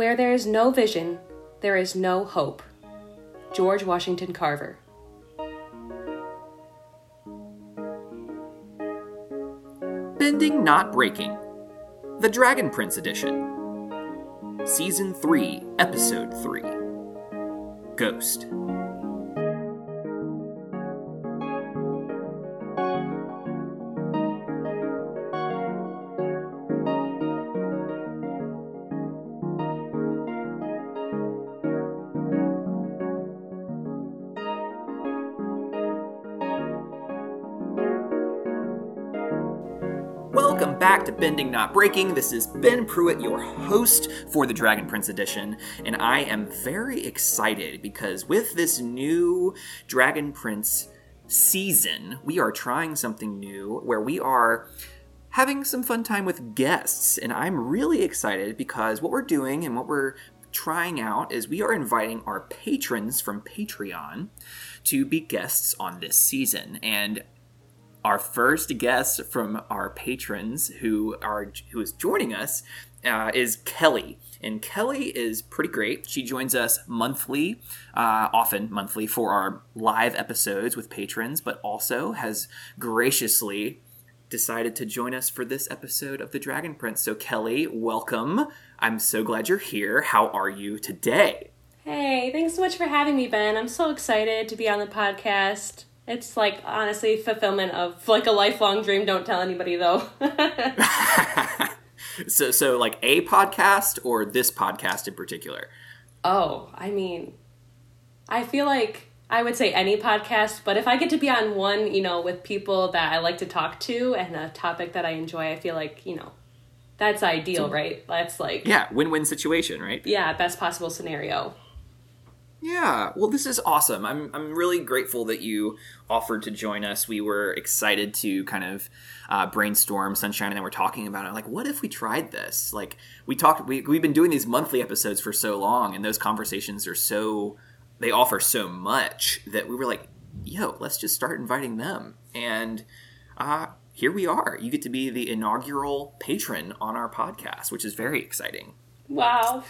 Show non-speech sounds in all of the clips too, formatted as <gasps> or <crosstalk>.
Where there is no vision, there is no hope. George Washington Carver. Bending Not Breaking, The Dragon Prince Edition, Season 3, Episode 3 Ghost. Back to Bending Not Breaking. This is Ben Pruitt, your host for the Dragon Prince Edition, and I am very excited because with this new Dragon Prince season, we are trying something new where we are having some fun time with guests, and I'm really excited because what we're doing and what we're trying out is we are inviting our patrons from Patreon to be guests on this season. And our first guest from our patrons who are who is joining us uh, is Kelly, and Kelly is pretty great. She joins us monthly, uh, often monthly, for our live episodes with patrons, but also has graciously decided to join us for this episode of The Dragon Prince. So, Kelly, welcome. I'm so glad you're here. How are you today? Hey, thanks so much for having me, Ben. I'm so excited to be on the podcast. It's like honestly fulfillment of like a lifelong dream. Don't tell anybody though. <laughs> so, so like a podcast or this podcast in particular? oh, I mean, I feel like I would say any podcast, but if I get to be on one, you know, with people that I like to talk to and a topic that I enjoy, I feel like, you know, that's ideal, right? That's like Yeah, win-win situation, right? yeah, best possible scenario. Yeah, well, this is awesome. I'm I'm really grateful that you offered to join us. We were excited to kind of uh, brainstorm Sunshine, and then we're talking about it. Like, what if we tried this? Like, we talked. We we've been doing these monthly episodes for so long, and those conversations are so they offer so much that we were like, yo, let's just start inviting them. And uh, here we are. You get to be the inaugural patron on our podcast, which is very exciting. Wow.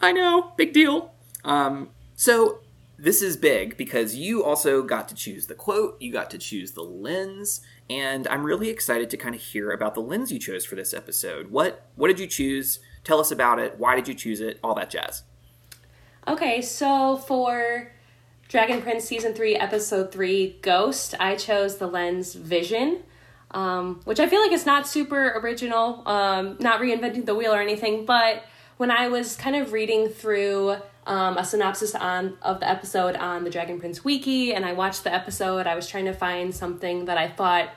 I know, big deal. Um, so this is big because you also got to choose the quote, you got to choose the lens, and I'm really excited to kind of hear about the lens you chose for this episode. What what did you choose? Tell us about it. Why did you choose it? All that jazz. Okay, so for Dragon Prince Season 3, Episode 3, Ghost, I chose the lens Vision, um, which I feel like is not super original, um, not reinventing the wheel or anything, but when I was kind of reading through um, a synopsis on of the episode on the Dragon Prince Wiki, and I watched the episode, I was trying to find something that I thought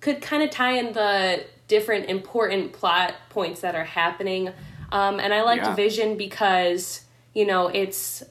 could kind of tie in the different important plot points that are happening. Um, and I liked Yeah. Vision because, you know, it's,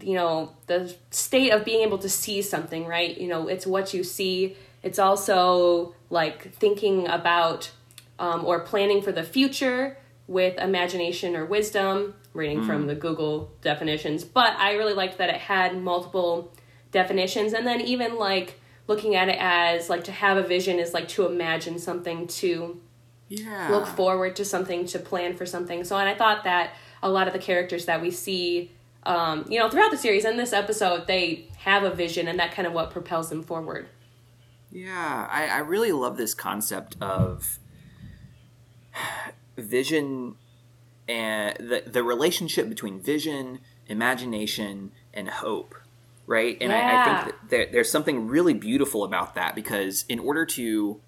you know, the state of being able to see something, right? You know, it's what you see. It's also like thinking about um, or planning for the future with imagination or wisdom, reading from the Google definitions. But I really liked that it had multiple definitions and then even like looking at it as like to have a vision is like to imagine something to Yeah. look forward to something to plan for something so and i thought that a lot of the characters that we see um, you know throughout the series and this episode they have a vision and that kind of what propels them forward Yeah, I, I really love this concept of <sighs> vision and the the relationship between vision, imagination, and hope, right? And I, I think that there, there's something really beautiful about that because in order to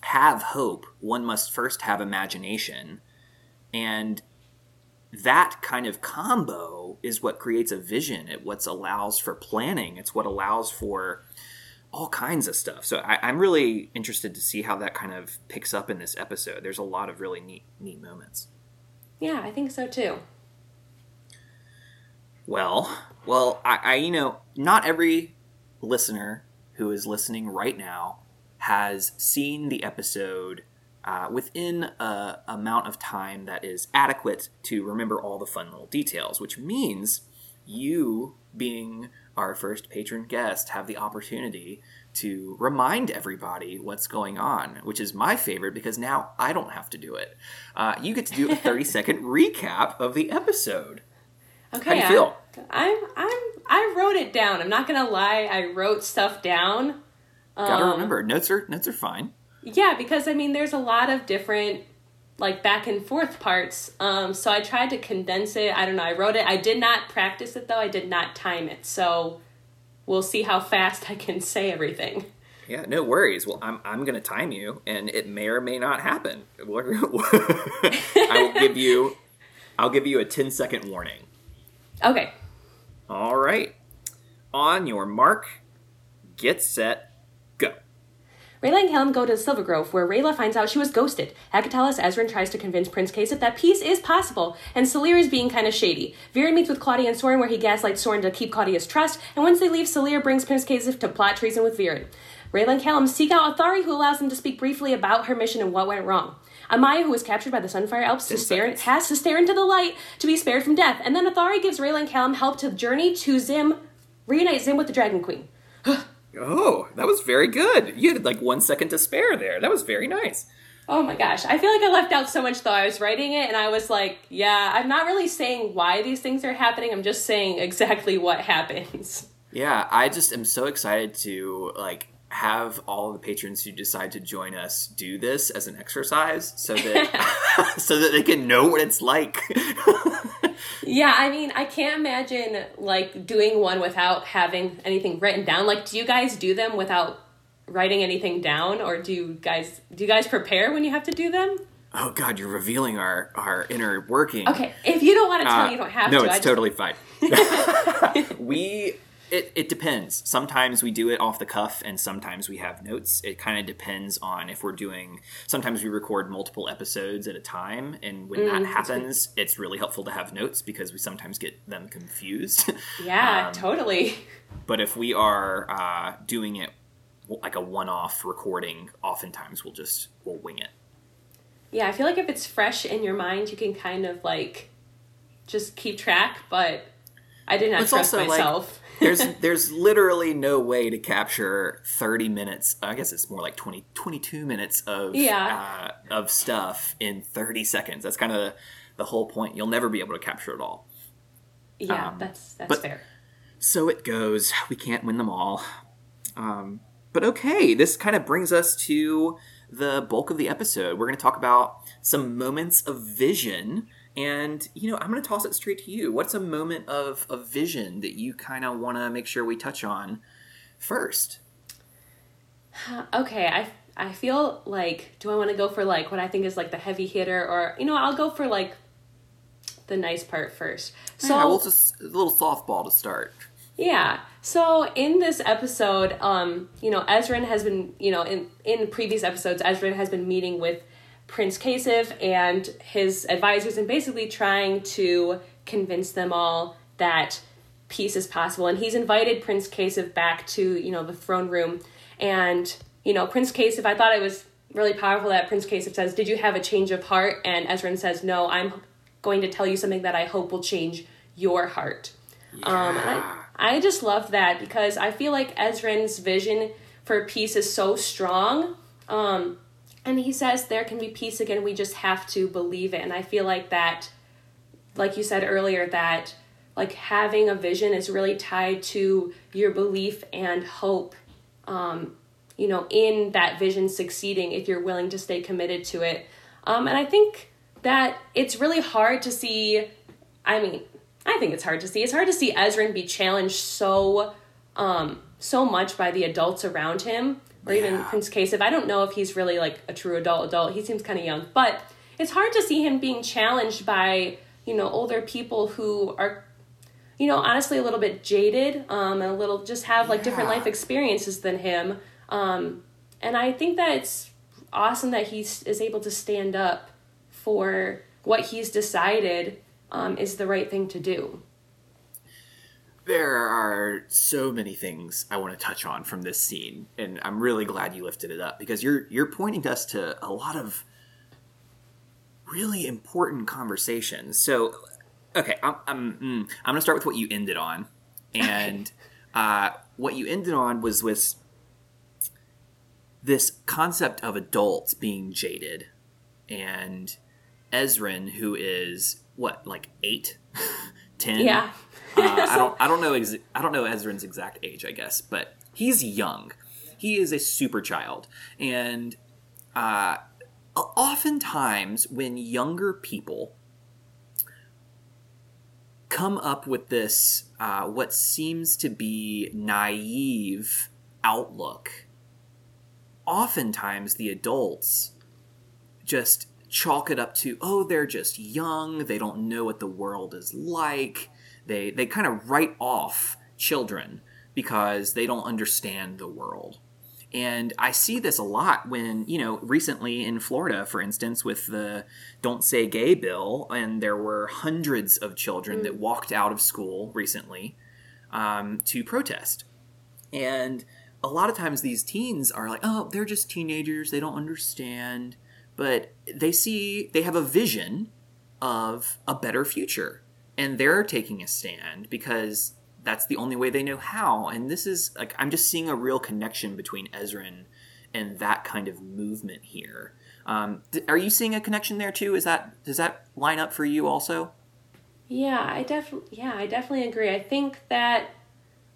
have hope, one must first have imagination, and that kind of combo is what creates a vision. It what allows for planning. It's what allows for all kinds of stuff. So I, I'm really interested to see how that kind of picks up in this episode. There's a lot of really neat, neat moments. Yeah i think so too. Well, well, I, I you know, not every listener who is listening right now has seen the episode uh, within a amount of time that is adequate to remember all the fun little details, which means you, being our first patron guest, have the opportunity to remind everybody what's going on, which is my favorite because now I don't have to do it. Uh, you get to do a <laughs> 30 second recap of the episode. Okay. How do you feel? I'm, I'm, I wrote it down. I'm not gonna lie. I wrote stuff down. Gotta Um, remember, notes are notes are fine. Yeah, because I mean, there's a lot of different like back and forth parts. Um, so I tried to condense it. I don't know. I wrote it. I did not practice it though. I did not time it. So we'll see how fast I can say everything. Yeah, no worries. Well, I'm I'm gonna time you, and it may or may not happen. <laughs> I will give you, I'll give you a 10 second warning. Okay. All right, on your mark, get set. Rayla and Callum go to Silver Grove, where Rayla finds out she was ghosted. Hakatalis Ezran tries to convince Prince Kasef that peace is possible, and Saleer is being kind of shady. Viren meets with Claudia and Soren, where he gaslights Soren to keep Claudia's trust, and once they leave, Saleer brings Prince Kasef to plot treason with Viren. Rayla and Callum seek out Ethari, who allows them to speak briefly about her mission and what went wrong. Amaya, who was captured by the Sunfire to stare, has to stare into the light to be spared from death, and then Ethari gives Rayla and Callum help to journey to Zym, reunite Zym with the Dragon Queen. <gasps> <gasps> Oh, that was very good. You had like one second to spare there. That was very nice. Oh my gosh. I feel like I left out so much though. I was writing it and I was like, yeah, I'm not really saying why these things are happening. I'm just saying exactly what <laughs> happens. Yeah, I just am so excited to like have all the patrons who decide to join us do this as an exercise so that <laughs> <laughs> so that they can know what it's like. <laughs> Yeah, I mean, I can't imagine like doing one without having anything written down. Like, do you guys do them without writing anything down or do you guys do you guys prepare when you have to do them? oh god, you're revealing our our inner working. Okay, if you don't want to tell Uh, me, you don't have no, to. No, it's just- totally fine. we it, it depends. Sometimes we do it off the cuff, and sometimes we have notes. It kind of depends on if we're doing. Sometimes we record multiple episodes at a time, and when Mm, that happens, it's really helpful to have notes because we sometimes get them confused. <laughs> Yeah, Um, totally. but if we are uh, doing it like a one-off recording, oftentimes we'll just we'll wing it. Yeah, I feel like if it's fresh in your mind, you can kind of like just keep track, but I did not It's trust also, like, myself. There's <laughs> there's literally no way to capture 30 minutes i guess it's more like 20 22 minutes of Yeah. uh, of stuff in 30 seconds. That's kind of the, whole point. You'll never be able to capture it all. Yeah, um, that's that's but- fair. so it goes. We can't win them all. Um, but okay this kind of brings us to the bulk of the episode. We're going to talk about some moments of vision and you know i'm going to toss it straight to you what's a moment of, of vision that you kind of want to make sure we touch on first Okay, I I feel like do I want to go for like what I think is like the heavy hitter or you know I'll go for like the nice part first. So yeah, we'll just a little softball to start Yeah. So in this episode, um, you know, Ezran has been, you know, in in previous episodes, Ezran has been meeting with Prince Kasef and his advisors and basically trying to convince them all that peace is possible. And he's invited Prince Kasef back to, you know, the throne room. And, you know, Prince Kasef, I thought it was really powerful that Prince Kasef says, Did you have a change of heart? And Ezran says, No, I'm going to tell you something that I hope will change your heart. Um, I, I just love that because I feel like Ezran's vision for peace is so strong. Um, and he says there can be peace again. We just have to believe it. And I feel like that, like you said earlier, that like having a vision is really tied to your belief and hope. Um, you know, in that vision succeeding if you're willing to stay committed to it. Um, and I think that it's really hard to see. I mean, I think it's hard to see. It's hard to see Ezran be challenged so um so much by the adults around him or even Yeah. Prince Kasef. I don't know if he's really like a true adult adult. He seems kind of young, but it's hard to see him being challenged by, you know, older people who are you know, honestly a little bit jaded um and a little just have like different life experiences than him. Um and I think that it's awesome that he is able to stand up for what he's decided um, is the right thing to do. There are so many things I want to touch on from this scene, and I'm really glad you lifted it up because you're you're pointing us to a lot of really important conversations. So, okay, I'm I'm, mm, I'm gonna start with what you ended on, and uh, what you ended on was with this concept of adults being jaded and Ezran, who is what, like eight, <laughs> ten? Yeah. Uh, I don't. I don't know. Ex- I don't know Ezran's exact age. I guess, but he's young. He is a super child, and uh, oftentimes when younger people come up with this, uh, what seems to be naive outlook, oftentimes the adults just chalk it up to, oh, they're just young, they don't know what the world is like. They they kind of write off children because they don't understand the world. And I see this a lot when, you know, recently in Florida, for instance, with the Don't Say Gay bill, and there were hundreds of children mm. that walked out of school recently um, to protest. And a lot of times these teens are like, oh, they're just teenagers, they don't understand. But they see, they have a vision of a better future. And they're taking a stand because that's the only way they know how. And this is like I'm just seeing a real connection between Ezran and that kind of movement here. Um, th- are you seeing a connection there too? Is that does that line up for you also? Yeah, I definitely yeah, I definitely agree. I think that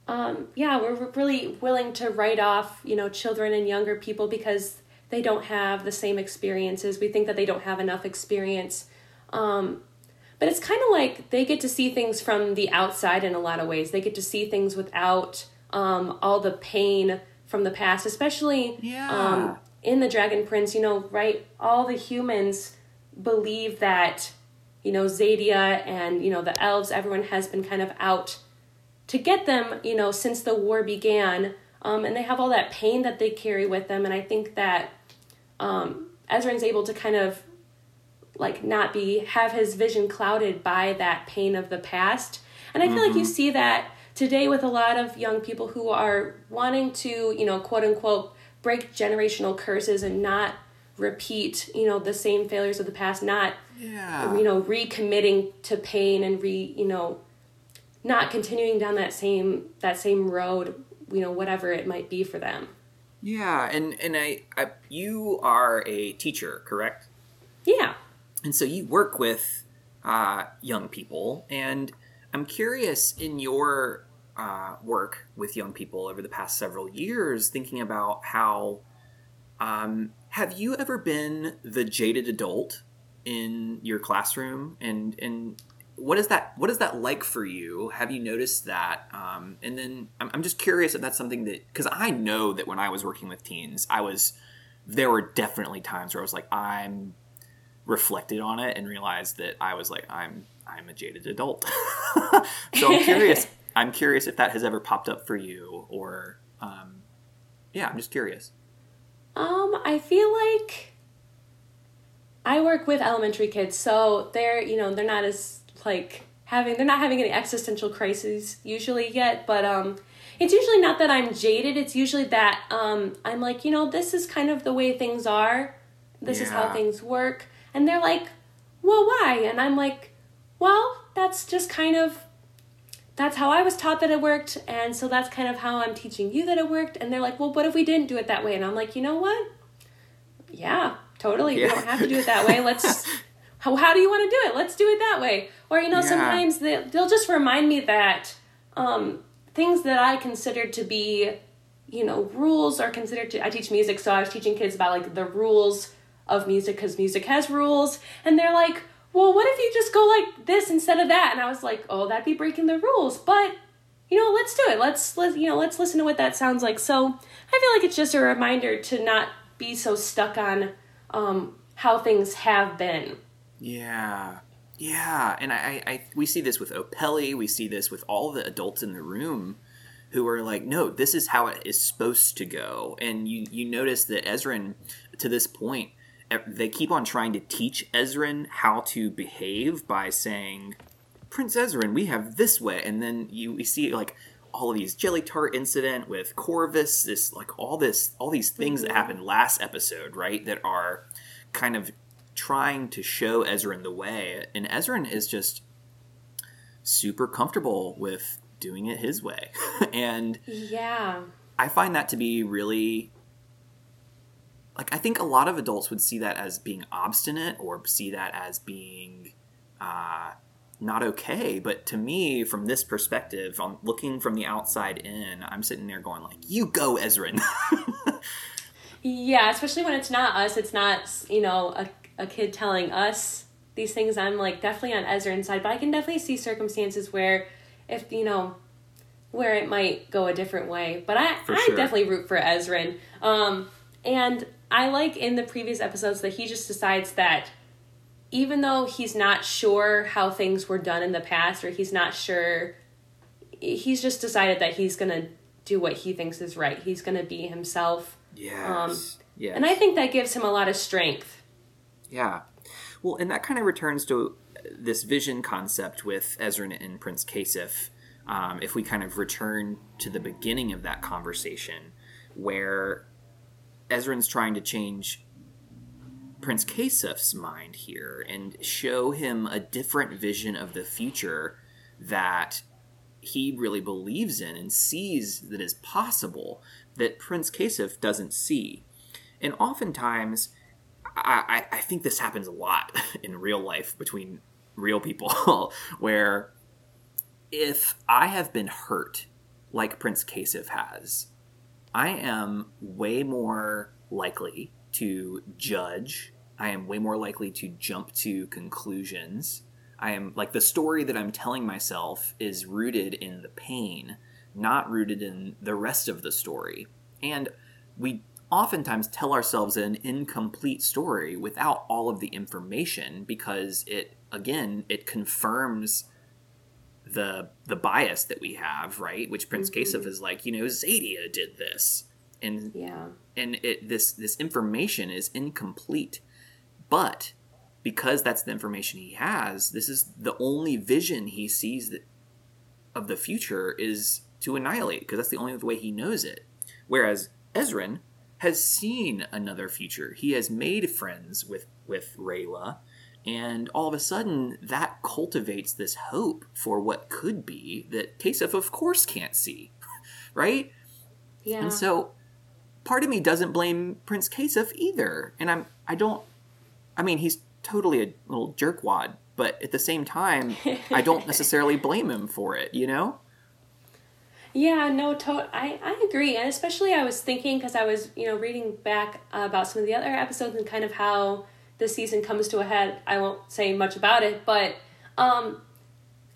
um, yeah, we're really willing to write off you know children and younger people because they don't have the same experiences. We think that they don't have enough experience. Um, but it's kind of like they get to see things from the outside in a lot of ways. They get to see things without um, all the pain from the past, especially yeah. um, in the Dragon Prince. You know, right? All the humans believe that you know Xadia and you know the elves. Everyone has been kind of out to get them. You know, since the war began, um, and they have all that pain that they carry with them. And I think that um, able to kind of like not be have his vision clouded by that pain of the past and i feel mm-hmm. like you mm-hmm. see that today with a lot of young people who are wanting to you know quote unquote break generational curses and not repeat you know the same failures of the past not yeah. you know recommitting to pain and re you know not continuing down that same that same road you know whatever it might be for them yeah and and i, I you are a teacher correct yeah and so you work with uh, young people, and I'm curious in your uh, work with young people over the past several years, thinking about how um, have you ever been the jaded adult in your classroom, and and what is that what is that like for you? Have you noticed that? Um, and then I'm, I'm just curious if that's something that because I know that when I was working with teens, I was there were definitely times where I was like, I'm reflected on it and realized that I was like, I'm I'm a jaded adult. <laughs> so I'm curious. <laughs> I'm curious if that has ever popped up for you, or um, yeah, I'm just curious. Um, I feel like I work with elementary kids, so they're you know they're not as like having they're not having any existential crises usually yet, but um, it's usually not that I'm jaded. It's usually that um, I'm like you know this is kind of the way things are. This yeah. is how things work. And they're like, well, why? And I'm like, well, that's just kind of that's how I was taught that it worked, and so that's kind of how I'm teaching you that it worked. And they're like, well, what if we didn't do it that way? And I'm like, you know what? Yeah, totally. Yeah. We don't have to do it that way. Let's. <laughs> how, how do you want to do it? Let's do it that way. Or you know, yeah. sometimes they they'll just remind me that um, things that I considered to be, you know, rules are considered to. I teach music, so I was teaching kids about like the rules of music because music has rules. And they're like, well, what if you just go like this instead of that? And I was like, oh, that'd be breaking the rules. But you know, let's do it. Let's let you know, let's listen to what that sounds like. So I feel like it's just a reminder to not be so stuck on um, how things have been. Yeah. Yeah, and I, I, we see this with Opeli. We see this with all the adults in the room who are like, no, this is how it is supposed to go. And you you notice that Ezran, to this point, they keep on trying to teach Ezran how to behave by saying, Prince Ezran, we have this way. And then you, you see like all of these jelly tart incident with Corvus, this like all this all these things mm-hmm. that happened last episode, right? That are kind of trying to show Ezran the way. And Ezran is just super comfortable with doing it his way. <laughs> and yeah. I find that to be really like I think a lot of adults would see that as being obstinate or see that as being uh, not okay. But to me, from this perspective, on looking from the outside in, I'm sitting there going like, "You go, Ezran." yeah, especially when it's not us. It's not you know a a kid telling us these things. I'm like definitely on Ezran's side, but I can definitely see circumstances where if you know where it might go a different way. But I I definitely root for Ezran. Um, and I like in the previous episodes that he just decides that even though he's not sure how things were done in the past or he's not sure he's just decided that he's going to do what he thinks is right. He's going to be himself. Yes. Um, yes. And I think that gives him a lot of strength. Yeah. Well, and that kind of returns to this vision concept with Ezran and Prince Kasef. Um, if we kind of return to the beginning of that conversation, where Ezran's trying to change Prince Kasef's mind here and show him a different vision of the future that he really believes in and sees that is possible that Prince Kasef doesn't see. And oftentimes, I, I think this happens a lot <laughs> in real life between real people, <laughs> where if I have been hurt like Prince Kasef has, I am way more likely to judge. I am way more likely to jump to conclusions. I am like the story that I'm telling myself is rooted in the pain, not rooted in the rest of the story. And we oftentimes tell ourselves an incomplete story without all of the information because it again it confirms the the bias that we have right? Which prince mm-hmm. Is like you know Xadia did this. And yeah. and it this this information is incomplete. But because that's the information he has this is the only vision he sees that of the future is to annihilate because that's the only way he knows it. Whereas Ezran has seen another future. He has made friends with with Rayla and all of a sudden that cultivates this hope for what could be that Kasef of course can't see <laughs> right yeah and so part of me doesn't blame Prince Kasef either. And I'm I don't I mean he's totally a little jerkwad, but at the same time I don't <laughs> necessarily blame him for it, you know? Yeah, no, to- I, I agree. And especially I was thinking because I was, you know, reading back about some of the other episodes and kind of how the season comes to a head. I won't say much about it, but um,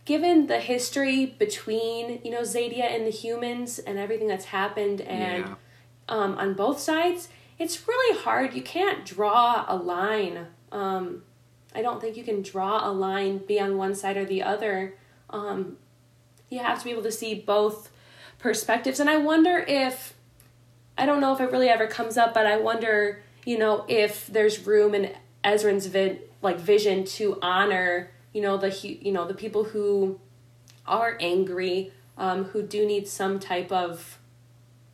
given the history between, you know, Xadia and the humans and everything that's happened and yeah um, on both sides, it's really hard. You can't draw a line. Um, I don't think you can draw a line, be on one side or the other. Um, you have to be able to see both perspectives. And I wonder if, I don't know if it really ever comes up, but I wonder, you know, if there's room in Ezran's vid, like vision to honor, you know, the you know the people who are angry, um, who do need some type of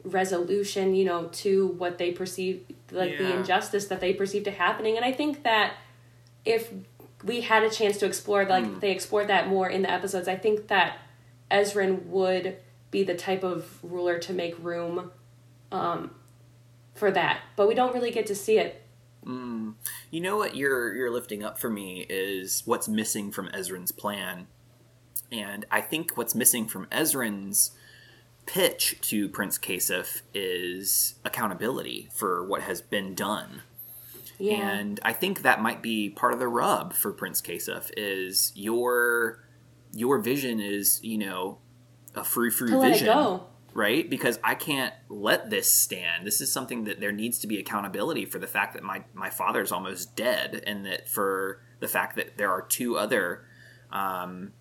resolution, you know, to what they perceive, like yeah. the injustice that they perceive to happening. And I think that if we had a chance to explore, like mm. they explored that more in the episodes, I think that Ezran would be the type of ruler to make room um, for that. But we don't really get to see it. Mm. You know what you're you're lifting up for me is what's missing from Ezran's plan, and I think what's missing from Ezran's pitch to Prince Kasef is accountability for what has been done. Yeah. And I think that might be part of the rub for Prince Kasef is your your vision is, you know, a free free vision. Right? Because I can't let this stand. This is something that there needs to be accountability for the fact that my, my father's almost dead and that for the fact that there are two other um,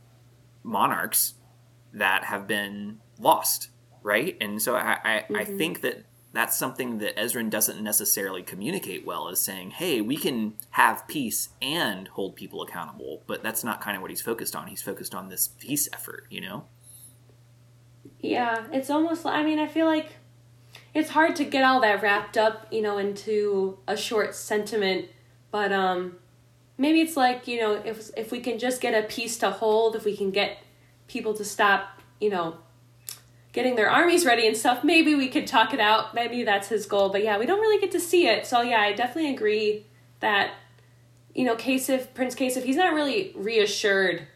monarchs that have been lost right? And so I, I, mm-hmm. I think that that's something that Ezran doesn't necessarily communicate well is saying, hey, we can have peace and hold people accountable, but that's not kind of what he's focused on. He's focused on this peace effort, you know? Yeah, it's almost, I mean, I feel like it's hard to get all that wrapped up, you know, into a short sentiment, but um maybe it's like, you know, if if we can just get a piece to hold, if we can get people to stop, you know, getting their armies ready and stuff, maybe we could talk it out. Maybe that's his goal. But yeah, we don't really get to see it. So yeah, I definitely agree that you know, Kasef, Prince Kasef, he's not really reassured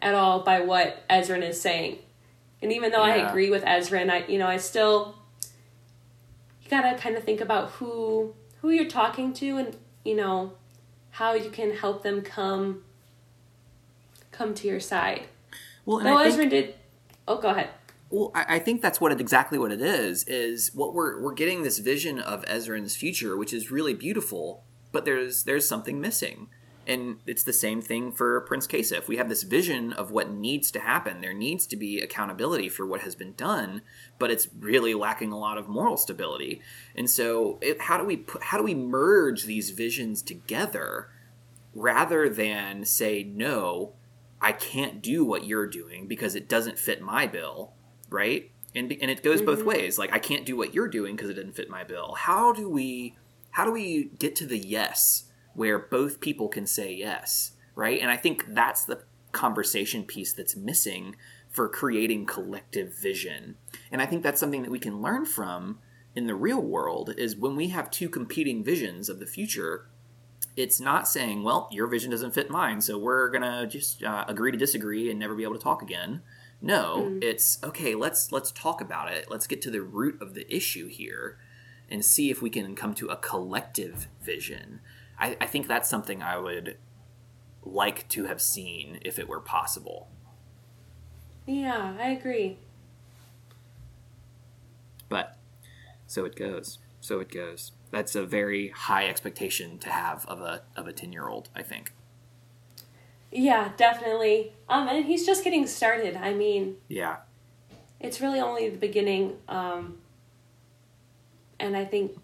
at all by what Ezran is saying. And even though Yeah. I agree with Ezran, I you know, I still you gotta kind of think about who who you're talking to and you know how you can help them come come to your side. Well, and Though I think, Ezran did oh go ahead. Well, I, I think that's what it, exactly what it is. Is what we're we're getting this vision of Ezran's future, which is really beautiful, but there's there's something missing, and it's the same thing for Prince Kasef. We have this vision of what needs to happen. There needs to be accountability for what has been done, but it's really lacking a lot of moral stability. And so, it, how do we put, how do we merge these visions together rather than say no? I can't do what you're doing because it doesn't fit my bill, right? And and it goes both mm-hmm. ways. Like I can't do what you're doing because it didn't fit my bill. How do we how do we get to the yes where both people can say yes, right? And I think that's the conversation piece that's missing for creating collective vision. And I think that's something that we can learn from in the real world is when we have two competing visions of the future, it's not saying, well, your vision doesn't fit mine, so we're gonna just uh, agree to disagree and never be able to talk again. No, it's okay. Let's let's talk about it. Let's get to the root of the issue here, and see if we can come to a collective vision. I, I think that's something I would like to have seen if it were possible. Yeah, I agree. But so it goes. So it goes. That's a very high expectation to have of a of a ten year old. I think. Yeah, definitely. Um, and he's just getting started. I mean, Yeah. it's really only the beginning. Um, and I think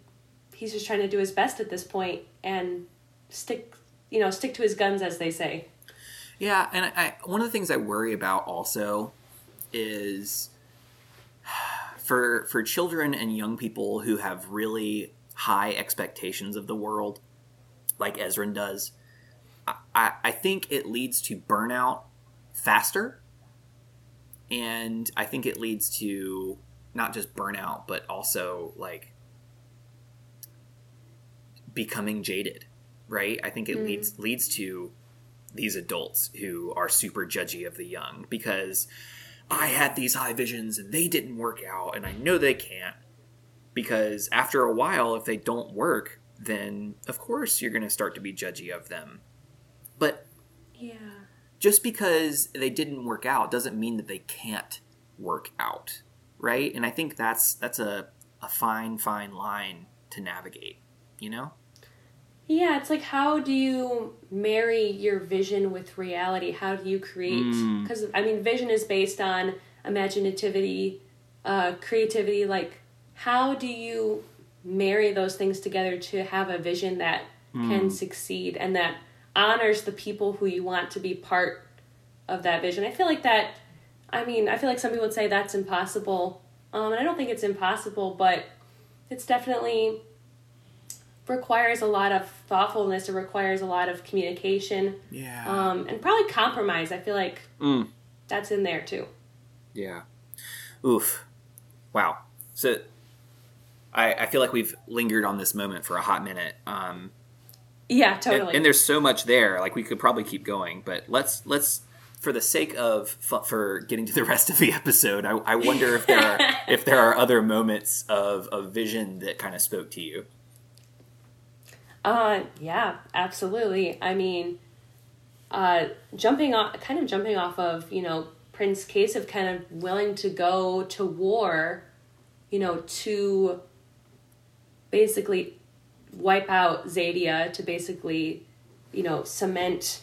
he's just trying to do his best at this point and stick, you know, stick to his guns, as they say. Yeah, and I, one of the things I worry about also is for for children and young people who have really high expectations of the world, like Ezran does. I, I think it leads to burnout faster, and I think it leads to not just burnout, but also like becoming jaded. Right? I think it mm. leads leads to these adults who are super judgy of the young because I had these high visions and they didn't work out and I know they can't. Because after a while, if they don't work, then of course you're going to start to be judgy of them. But Yeah. just because they didn't work out doesn't mean that they can't work out, right? And I think that's that's a, a fine, fine line to navigate, you know? Yeah, it's like how do you marry your vision with reality? How do you create? Mm. Because I mean, vision is based on imaginativity, uh, creativity. Like, how do you marry those things together to have a vision that can succeed and that honors the people who you want to be part of that vision? I feel like that. I mean, I feel like some people would say that's impossible, um, and I don't think it's impossible, but it's definitely requires a lot of thoughtfulness. It requires a lot of communication, Yeah. um, and probably compromise. I feel like Mm. that's in there too. Yeah. Oof. Wow. So I, I feel like we've lingered on this moment for a hot minute. Um, Yeah, and, totally. and there's so much there. Like we could probably keep going, but let's let's for the sake of for getting to the <laughs> rest of the episode, I, I wonder if there are if there are other moments of, of vision that kind of spoke to you. Uh, yeah, absolutely. I mean, uh, jumping off, kind of jumping off of, you know, Prince Kasef kind of willing to go to war, you know, to basically wipe out Xadia, to basically, you know, cement,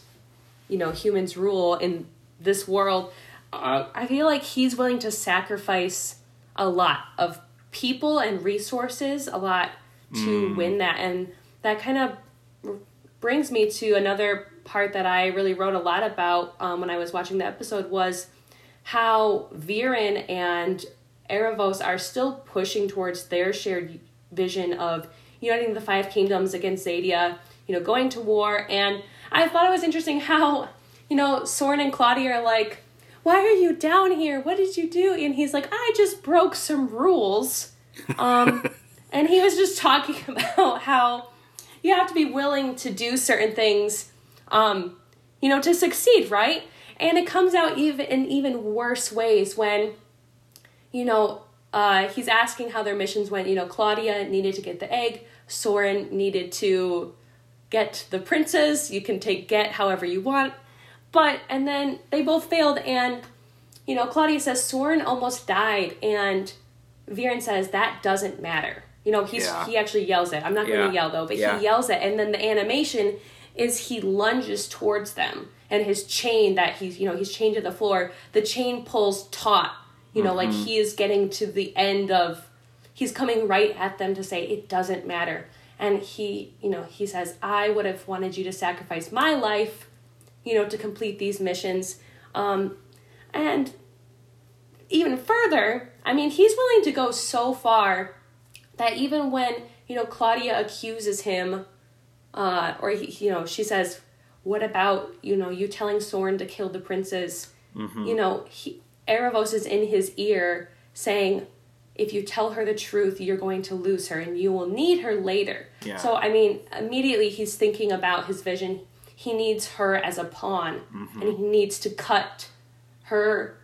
you know, humans' rule in this world. Uh, I feel like he's willing to sacrifice a lot of people and resources, a lot to win that. And that kind of brings me to another part that I really wrote a lot about um, when I was watching the episode was how Viren and Aaravos are still pushing towards their shared vision of uniting the five kingdoms against Xadia, you know, going to war. And I thought it was interesting how, you know, Soren and Claudia are like, why are you down here? What did you do? And he's like, I just broke some rules. <laughs> Um, and he was just talking <laughs> about how you have to be willing to do certain things, um, you know, to succeed, right? And it comes out even in even worse ways when, you know, uh, he's asking how their missions went. You know, Claudia needed to get the egg. Soren needed to get the princes. You can take get however you want. But, and then they both failed. And, you know, Claudia says Soren almost died. And Viren says that doesn't matter. You know, he's Yeah. he actually yells it. I'm not going to yell though, but he yells it. And then the animation is he lunges towards them. And his chain that he's, you know, he's chained to the floor, the chain pulls taut. You know, like he is getting to the end of he's coming right at them to say it doesn't matter and he you know he says i would have wanted you to sacrifice my life you know to complete these missions um and even further i mean he's willing to go so far that even when you know claudia accuses him uh or he, you know she says what about you know you telling soren to kill the princes you know he Aaravos is in his ear saying if you tell her the truth, you're going to lose her and you will need her later. Yeah. So, I mean, immediately he's thinking about his vision. He needs her as a pawn and he needs to cut her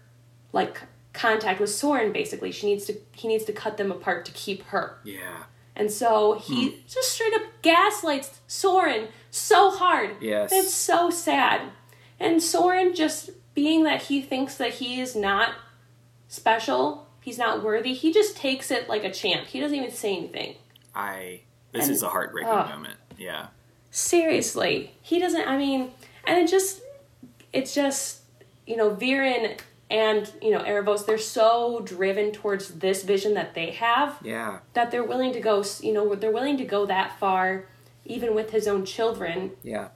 like contact with Soren basically. She needs to he needs to cut them apart to keep her. Yeah. And so he hmm. just straight up gaslights Soren so hard. Yes. It's so sad. And Soren just being that he thinks that he is not special, he's not worthy, he just takes it like a champ. He doesn't even say anything. I. This And- is a heartbreaking oh. moment. Yeah. Seriously. He doesn't I mean and it just it's just you know, Viren and, you know, Aaravos, they're so driven towards this vision that they have. Yeah. that they're willing to go you know they're willing to go that far even with his own children Yeah.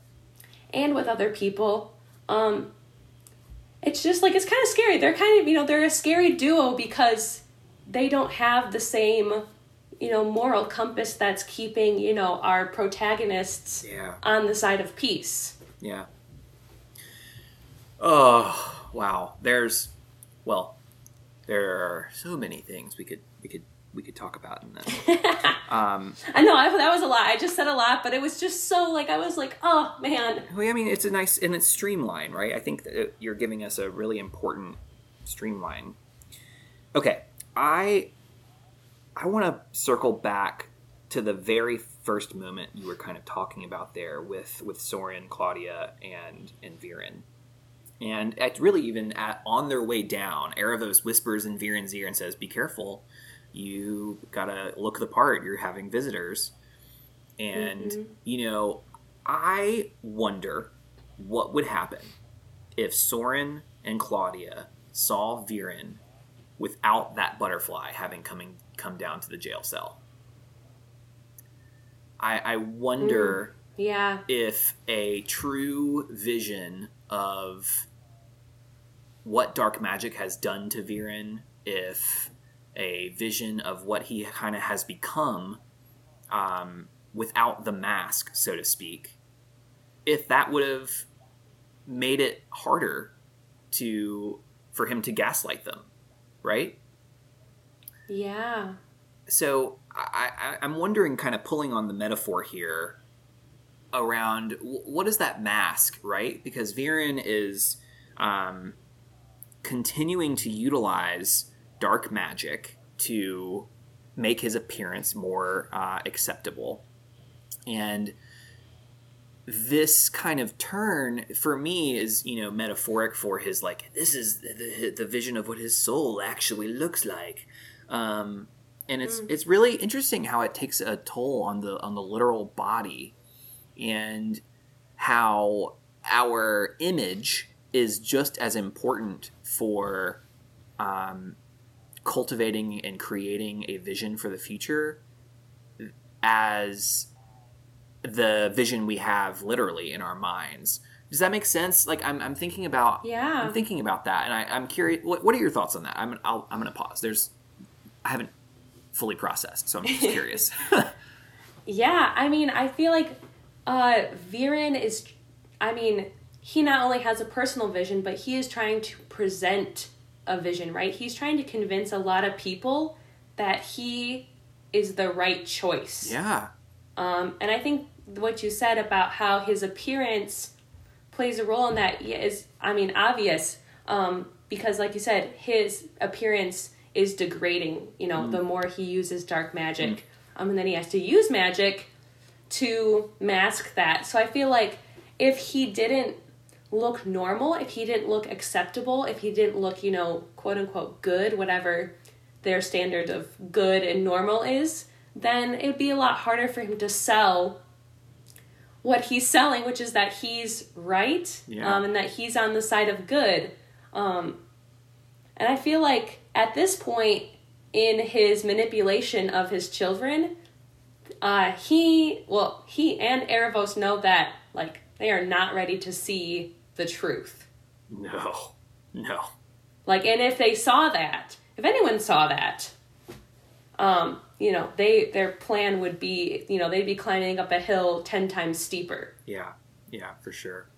and with other people um it's just like it's kind of scary they're kind of you know they're a scary duo because they don't have the same you know moral compass that's keeping you know our protagonists Yeah. on the side of peace Yeah. Oh wow. There's, well, there are so many things we could we could we could talk about in this. <laughs> um, i know I, that was a lot i just said a lot but it was just so like i was like oh man well, I mean, it's a nice and it's streamlined, right? I think that it- you're giving us a really important streamline. Okay, I I want to circle back to the very first moment you were kind of talking about there with with Soren, Claudia, and and Viren. And it's really even at, on their way down, Aaravos whispers in Viren's ear and says, "Be careful, you gotta look the part. You're having visitors." And mm-hmm. you know, I wonder what would happen if Soren and Claudia saw Viren without that butterfly having coming come down to the jail cell. I, I wonder mm, yeah if a true vision of what dark magic has done to Viren, if a vision of what he kind of has become um, without the mask, so to speak, if that would have made it harder to for him to gaslight them, right? yeah so I, I, I'm wondering, kind of pulling on the metaphor here around wh- what is that mask, right? Because Viren is um, continuing to utilize dark magic to make his appearance more uh, acceptable, and this kind of turn for me is you know metaphoric for his like this is the, the vision of what his soul actually looks like. Um, and it's it's really interesting how it takes a toll on the on the literal body and how our image is just as important for um, cultivating and creating a vision for the future as the vision we have literally in our minds. Does that make sense? Like i'm, I'm thinking about Yeah. i'm thinking about that and I, i'm curious what, what are your thoughts on that? I'm, I'll, I'm gonna pause. There's i haven't fully processed so i'm just <laughs> curious. <laughs> Yeah, I mean, I feel like uh Viren is I mean, he not only has a personal vision, but he is trying to present a vision, right? He's trying to convince a lot of people that he is the right choice. Yeah. Um, and I think what you said about how his appearance plays a role in that is, I mean, obvious. Um, because, like you said, his appearance is degrading. You know, mm. the more he uses dark magic, mm. um, and then he has to use magic to mask that. So I feel like if he didn't look normal, if he didn't look acceptable, if he didn't look, you know, quote unquote good, whatever their standard of good and normal is, then it'd be a lot harder for him to sell what he's selling, which is that he's right yeah. um, and that he's on the side of good. Um, and I feel like at this point in his manipulation of his children, uh, he, well, he and Aaravos know that, like, they are not ready to see the truth. No, no. Like, and if they saw that, if anyone saw that, um, you know, they their plan would be, you know, they'd be climbing up a hill ten times steeper. Yeah, yeah, for sure.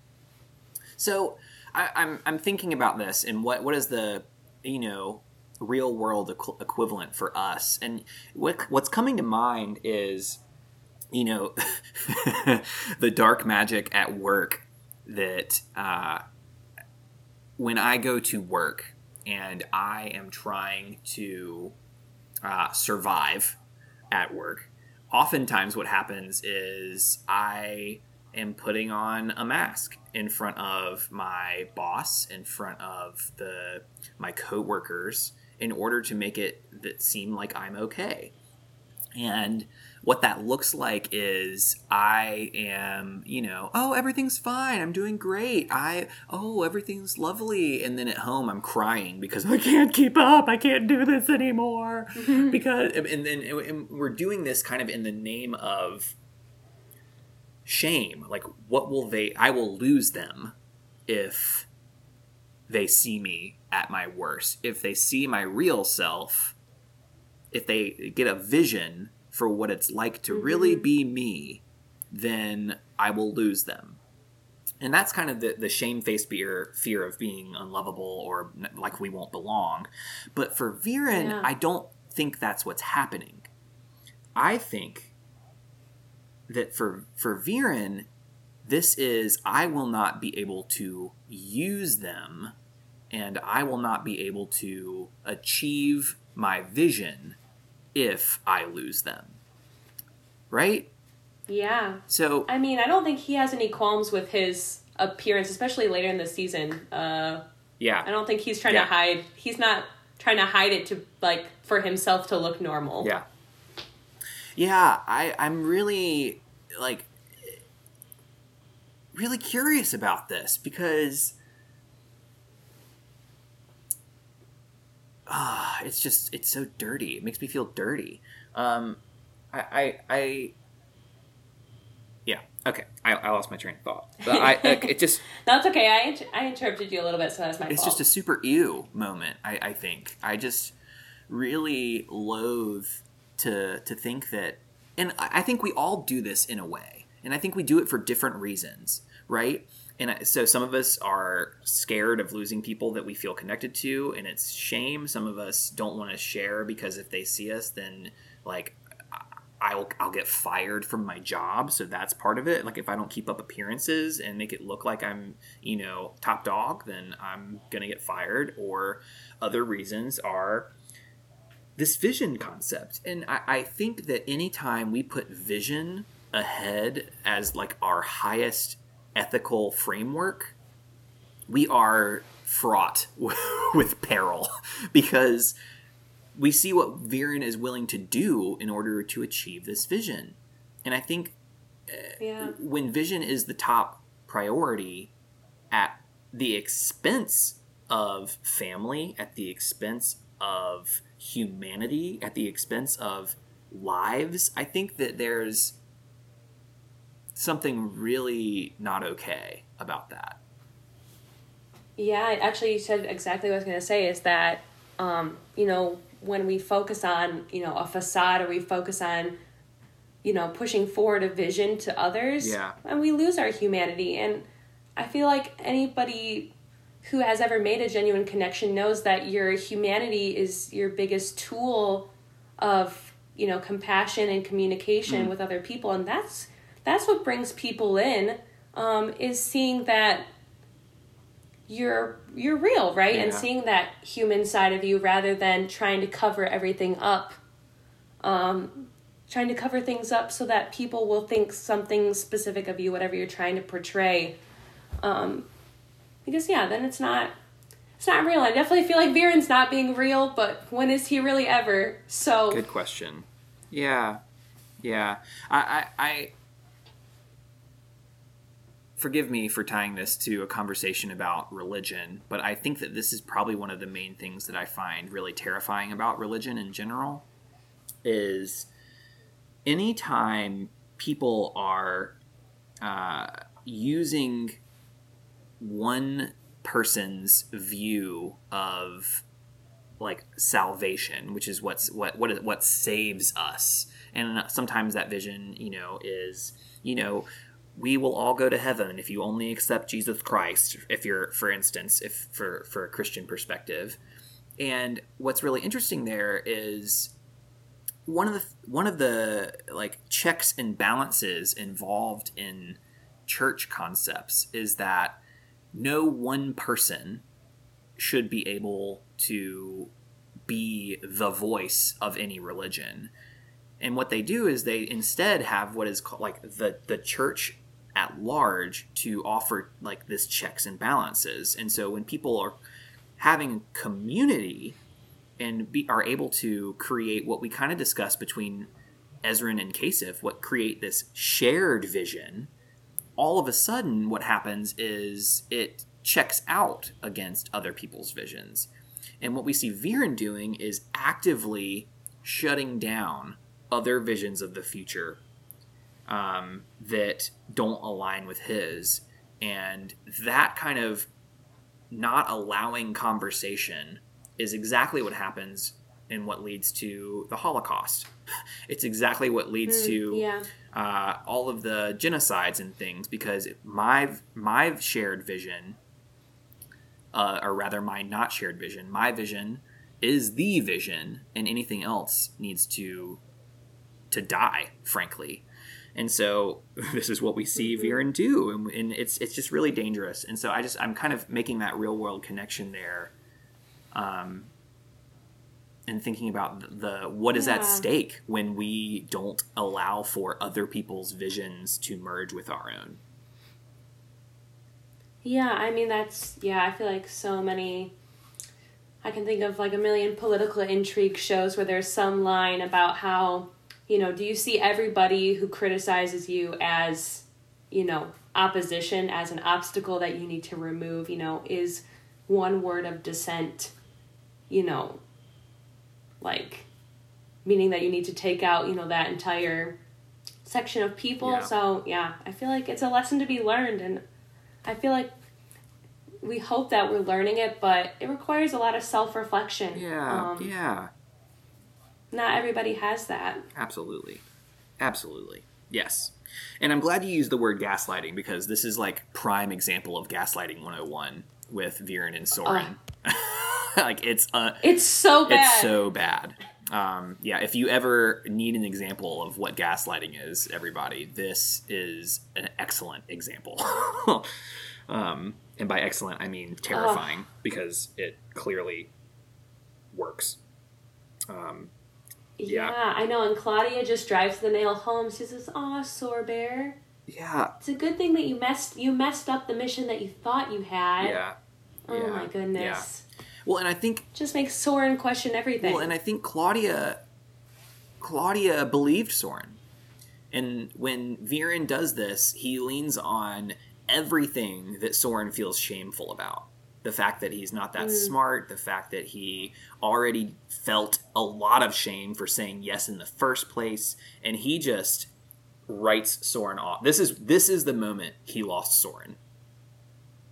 So I, I'm I'm thinking about this and what what is the you know real world equ- equivalent for us and what what's coming to mind is you know <laughs> the dark magic at work that uh, when I go to work and I am trying to uh, survive at work, oftentimes what happens is I am putting on a mask in front of my boss, in front of the my coworkers, in order to make it that seem like I'm okay. And what that looks like is I am, you know, oh, everything's fine. I'm doing great. I, oh, everything's lovely. And then at home, I'm crying because I can't keep up. I can't do this anymore. Mm-hmm. Because, and then and we're doing this kind of in the name of shame. Like, what will they, I will lose them if they see me at my worst. If they see my real self, if they get a vision for what it's like to mm-hmm. really be me, then I will lose them. And that's kind of the, the shamefaced fear, fear of being unlovable or like we won't belong. But for Viren, yeah. I don't think that's what's happening. I think that for for Viren, this is I will not be able to use them and I will not be able to achieve my vision if I lose them. Right? Yeah. So I mean, I don't think he has any qualms with his appearance, especially later in the season. Uh yeah. I don't think he's trying yeah. to hide he's not trying to hide it to like for himself to look normal. Yeah. Yeah, I I'm really like really curious about this because ah, it's just it's so dirty. It makes me feel dirty. Um, I, I, I yeah, okay. I, I lost my train of thought. But I, it <laughs> just that's okay. I I interrupted you a little bit, so that's my. It's fault. just a super ew moment. I, I think I just really loathe to to think that, and I think we all do this in a way, and I think we do it for different reasons, right? And so some of us are scared of losing people that we feel connected to and it's shame. Some of us don't want to share because if they see us then like I'll, I'll get fired from my job so that's part of it. Like if i don't keep up appearances and make it look like i'm you know top dog then i'm gonna get fired. Or other reasons are this vision concept. And I, I think that anytime we put vision ahead as like our highest ethical framework, we are fraught <laughs> with peril <laughs> because we see what Viren is willing to do in order to achieve this vision. And I think uh, yeah. when vision is the top priority at the expense of family, at the expense of humanity, at the expense of lives, I think that there's something really not okay about that. Yeah, actually, you said exactly what I was going to say is that, um, you know, when we focus on, you know, a facade or we focus on, you know, pushing forward a vision to others, yeah. and we lose our humanity. And I feel like anybody who has ever made a genuine connection knows that your humanity is your biggest tool of you know compassion and communication mm. with other people and that's that's what brings people in um, is seeing that you're you're real right yeah. and seeing that human side of you rather than trying to cover everything up um, trying to cover things up so that people will think something specific of you whatever you're trying to portray um, because yeah, then it's not it's not real. I definitely feel like Viren's not being real, but when is he really ever? So good question. Yeah, yeah. I, I, I forgive me for tying this to a conversation about religion, but I think that this is probably one of the main things that I find really terrifying about religion in general. Is anytime people are uh, using one person's view of like salvation, which is what's what what what saves us. And sometimes that vision, you know, is you know we will all go to heaven if you only accept Jesus Christ. If you're, for instance, if for for a Christian perspective, and what's really interesting there is one of the one of the like checks and balances involved in church concepts is that no one person should be able to be the voice of any religion. And what they do is they instead have what is called like the the church at large to offer like this checks and balances. And so when people are having community and be, are able to create what we kind of discussed between Ezran and Kasef, what create this shared vision all of a sudden what happens is it checks out against other people's visions. And what we see Viren doing is actively shutting down other visions of the future um, that don't align with his. And that kind of not allowing conversation is exactly what happens and what leads to the Holocaust. <laughs> It's exactly what leads mm, to yeah uh, all of the genocides and things because my my shared vision, uh, or rather my not shared vision, my vision is the vision, and anything else needs to to die, frankly. And so <laughs> this is what we see mm-hmm. Viren do, and, and, it's it's just really dangerous. And so I just I'm kind of making that real world connection there. Um, and thinking about the, the what is yeah. at stake when we don't allow for other people's visions to merge with our own. Yeah, I mean that's yeah, I feel like so many I can think of like a million political intrigue shows where there's some line about how, you know, do you see everybody who criticizes you as, you know, opposition as an obstacle that you need to remove, you know, is one word of dissent, you know, like meaning that you need to take out you know that entire section of people? Yeah. so yeah i feel like it's a lesson to be learned and i feel like we hope that we're learning it but it requires a lot of self-reflection. Yeah um, yeah not everybody has that absolutely absolutely yes and i'm glad you used the word gaslighting because this is like prime example of gaslighting 101 with viren and soren <laughs> like it's uh it's so bad. It's so bad. Um, yeah, if you ever need an example of what gaslighting is, everybody, this is an excellent example. <laughs> um, and by excellent, I mean terrifying oh. because it clearly works. Um, yeah. yeah. I know. And Claudia just drives the nail home. She says, "Aw, sore bear." Yeah. It's a good thing that you messed you messed up the mission that you thought you had. Yeah. Oh yeah. my goodness. Yeah. Well, and I think just makes Soren question everything. Well, and I think Claudia Claudia believed Soren. And when Viren does this, he leans on everything that Soren feels shameful about. The fact that he's not that mm. smart, the fact that he already felt a lot of shame for saying yes in the first place, and he just writes Soren off. This is this is the moment he lost Soren.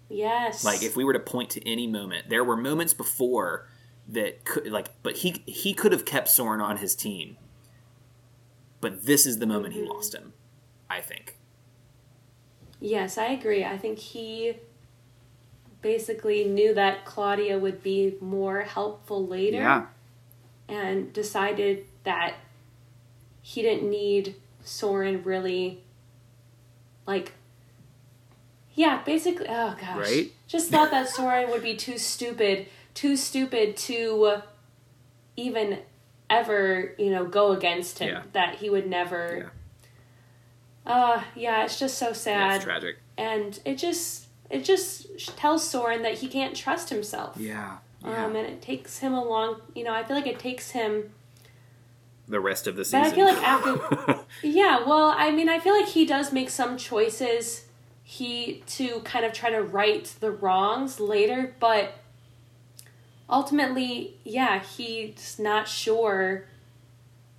Yes. Like if we were to point to any moment, there were moments before that could like but he he could have kept Soren on his team. But this is the moment mm-hmm. he lost him, I think. Yes, I agree. I think he basically knew that Claudia would be more helpful later Yeah. and decided that he didn't need Soren really like yeah, basically oh gosh. Right? Just thought that Soren would be too stupid, too stupid to even ever, you know, go against him. Yeah. That he would never Yeah. uh yeah, it's just so Yeah, sad it's tragic. and it just it just tells Soren that he can't trust himself. Yeah. Yeah. Um, and it takes him a long, you know, I feel like it takes him. the rest of the season. But season. I feel like after, <laughs> yeah, well, I mean, I feel like he does make some choices, he to kind of try to right the wrongs later, but ultimately, yeah, he's not sure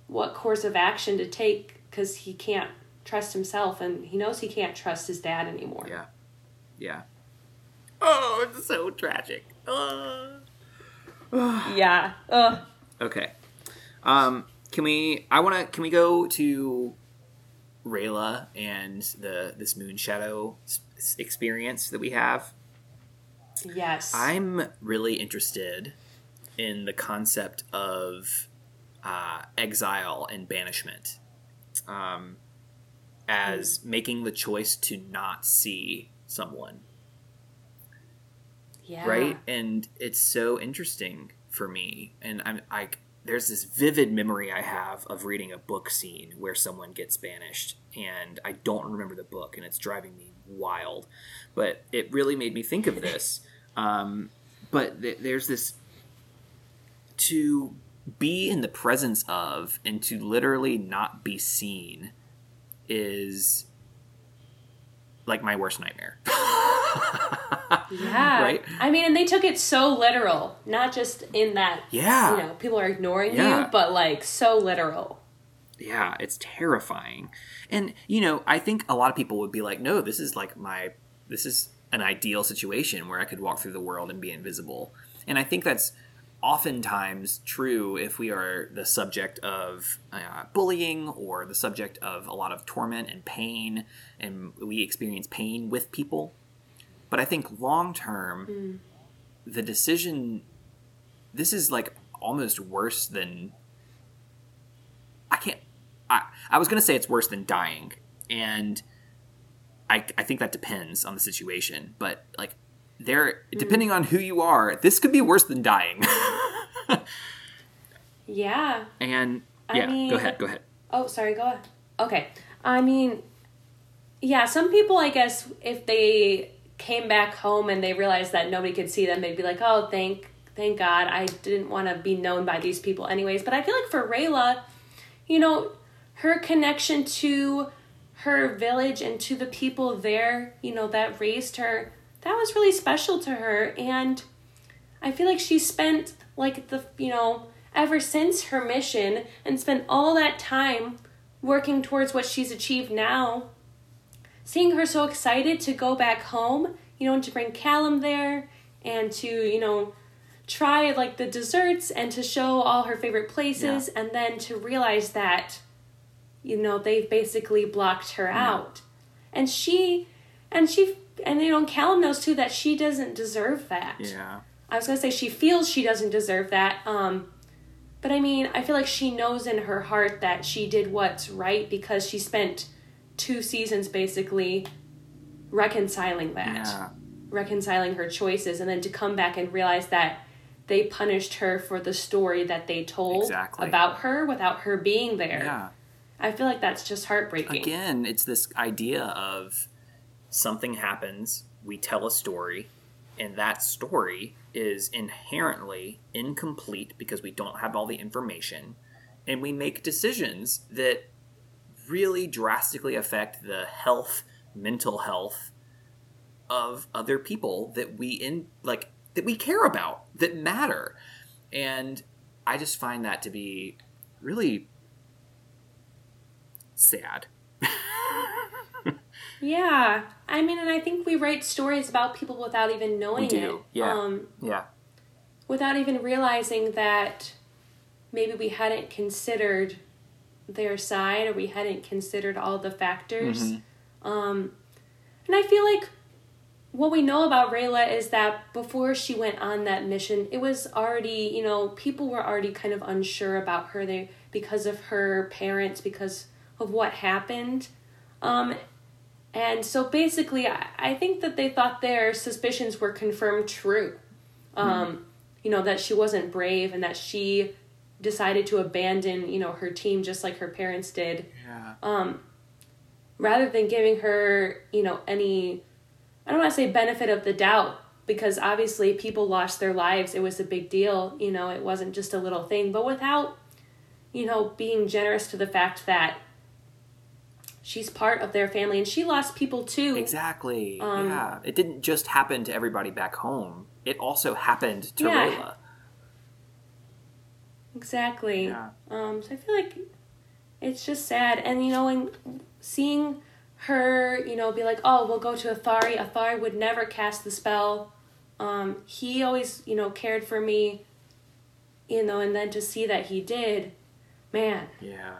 what course of action to take because he can't trust himself, and he knows he can't trust his dad anymore. yeah. Yeah. Oh, it's so tragic. Uh. <sighs> Yeah. Ugh. Okay. Um, can we? I want to. Can we go to Rayla and the this moon shadow experience that we have? Yes. I'm really interested in the concept of uh, exile and banishment, um, as making the choice to not see someone. Yeah. right? And it's so interesting for me. And i'm i there's this vivid memory i have of reading a book scene where someone gets banished and i don't remember the book and it's driving me wild. But it really made me think of this. <laughs> Um, but th- there's this to be in the presence of and to literally not be seen is like my worst nightmare <laughs> Yeah. Right? I mean, and they took it so literal, not just in that, yeah you know, people are ignoring Yeah. you, but like so literal. yeah it's terrifying and you know i think a lot of people would be like no this is like my this is an ideal situation where i could walk through the world and be invisible and i think that's oftentimes true if we are the subject of uh, bullying or the subject of a lot of torment and pain and we experience pain with people but i think long term mm. the decision this is like almost worse than I can't. I I was gonna say it's worse than dying, and I I think that depends on the situation. But like, there mm. depending on who you are, this could be worse than dying. Yeah. <laughs> and I yeah, mean- go ahead, go ahead. Oh, sorry, go ahead. Okay. I mean, yeah, some people, I guess, if they came back home and they realized that nobody could see them, they'd be like, oh, thank, thank God, I didn't want to be known by these people anyways. But I feel like for Rayla, you know, her connection to her village and to the people there, you know, that raised her, that was really special to her. And I feel like she spent like the you know ever since her mission and spent all that time working towards what she's achieved now. Seeing her so excited to go back home, you know, and to bring Callum there and to you know try like the desserts and to show all her favorite places and then to realize that you know they've basically blocked her out. And she and she and you know Callum knows too that she doesn't deserve that. Yeah, I was gonna say she feels she doesn't deserve that. Um, but I mean, I feel like she knows in her heart that she did what's right because she spent two seasons basically reconciling that, yeah, reconciling her choices, and then to come back and realize that they punished her for the story that they told Exactly. about her without her being there. yeah. I feel like that's just heartbreaking. Again, it's this idea of something happens, we tell a story, and that story is inherently incomplete because we don't have all the information, and we make decisions that really drastically affect the health, mental health of other people that we in like that we care about, that matter. And I just find that to be really sad. <laughs> Yeah, I mean, and I think we write stories about people without even knowing do, it. yeah. Um, Yeah. without even realizing that maybe we hadn't considered their side or we hadn't considered all the factors. Mm-hmm. Um, And I feel like what we know about Rayla is that before she went on that mission, it was already, you know, people were already kind of unsure about her they because of her parents, because of what happened. Um, and so basically, I, I think that they thought their suspicions were confirmed true. Um, mm. You know, that she wasn't brave and that she decided to abandon, you know, her team just like her parents did. Yeah. Um, rather than giving her, you know, any, I don't want to say benefit of the doubt because obviously people lost their lives. It was a big deal. You know, it wasn't just a little thing. But without, you know, being generous to the fact that she's part of their family and she lost people too. Exactly. Um, yeah. It didn't just happen to everybody back home, it also happened to yeah. Rayla. Exactly. Yeah. Um, so I feel like it's just sad. And, you know, and seeing her, you know, be like, oh, we'll go to Ethari. Ethari would never cast the spell. Um, he always, you know, cared for me, you know, and then to see that he did, man. Yeah.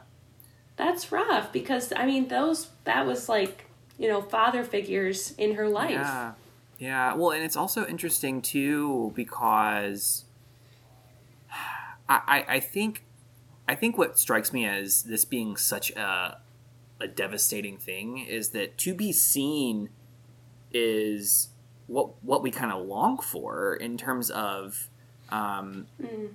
That's rough because, I mean, those, that was like, you know, father figures in her life. Yeah. Yeah. Well, and it's also interesting, too, because I, I think I think what strikes me as this being such a a devastating thing is that to be seen is what what we kind of long for in terms of um, mm.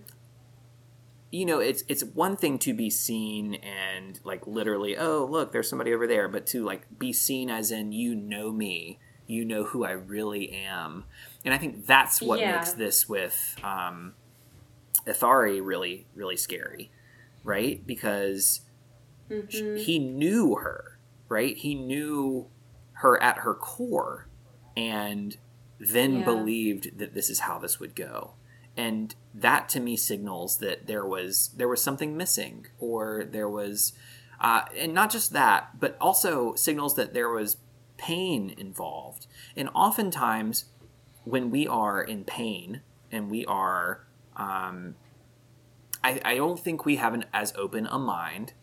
you know it's it's one thing to be seen and like literally oh look there's somebody over there but to like be seen as in you know me you know who I really am and I think that's what yeah. makes this with um, Ethari really really scary right? Because mm-hmm. he knew her, right? He knew her at her core and then yeah. believed that this is how this would go. And that to me signals that there was there was something missing or there was uh, and not just that, but also signals that there was pain involved. And oftentimes, when we are in pain and we are um, I, I don't think we have an as open a mind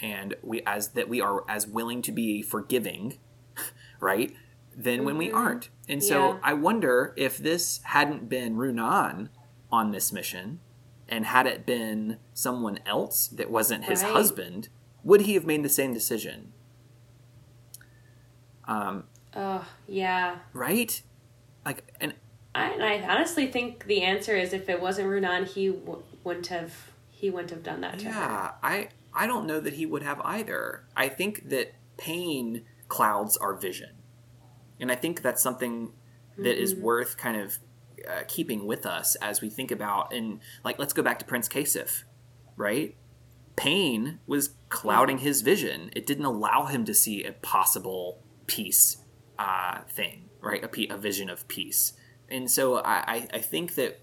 and we as that we are as willing to be forgiving <laughs> right than mm-hmm. when we mm-hmm. aren't and so yeah. i wonder if this hadn't been Runaan on this mission and had it been someone else that wasn't his right. husband would he have made the same decision um oh yeah right like and I, I honestly think the answer is if it wasn't Runaan, he w- wouldn't have he wouldn't have done that to yeah. I I don't know that he would have either. I think that pain clouds our vision, and I think that's something that mm-hmm. is worth kind of uh, keeping with us as we think about and like let's go back to Prince Kasef, right? Pain was clouding his vision. It didn't allow him to see a possible peace uh, thing, right? A, a vision of peace. And so I, I think that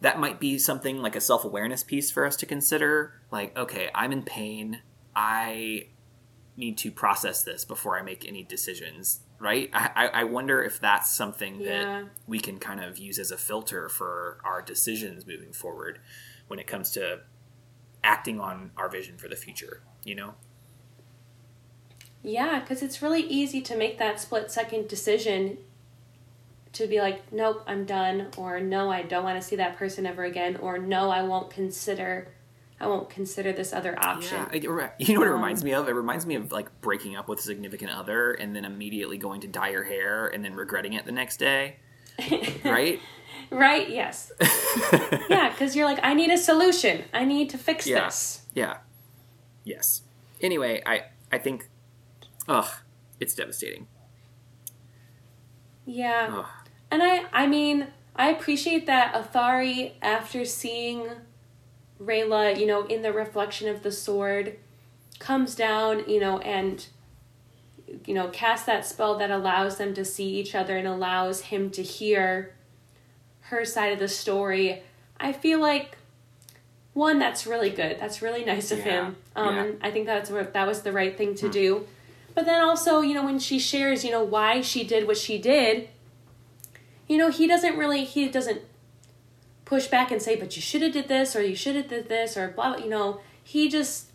that might be something like a self awareness piece for us to consider. Like, okay, I'm in pain. I need to process this before I make any decisions, right? I, I wonder if that's something yeah. that we can kind of use as a filter for our decisions moving forward when it comes to acting on our vision for the future, you know? Yeah, because it's really easy to make that split second decision to be like, nope, I'm done, or no, I don't want to see that person ever again, or no, I won't consider. I won't consider this other option. Yeah, you know what it um, reminds me of? It reminds me of like breaking up with a significant other and then immediately going to dye your hair and then regretting it the next day. <laughs> right? right, yes. <laughs> yeah, because you're like, I need a solution. I need to fix yeah. this. Yeah. Yes. Anyway, I I think ugh, it's devastating. Yeah. Ugh. And I I mean, I appreciate that Ethari after seeing Rayla, you know, in the reflection of the sword, comes down, you know, and you know, casts that spell that allows them to see each other and allows him to hear her side of the story. I feel like one that's really good. That's really nice of yeah. him. Um yeah. I think that's what that was the right thing to hmm. do. But then also, you know, when she shares, you know, why she did what she did, you know, he doesn't really he doesn't push back and say, "But you should have did this or you should have did this or blah." blah, You know, he just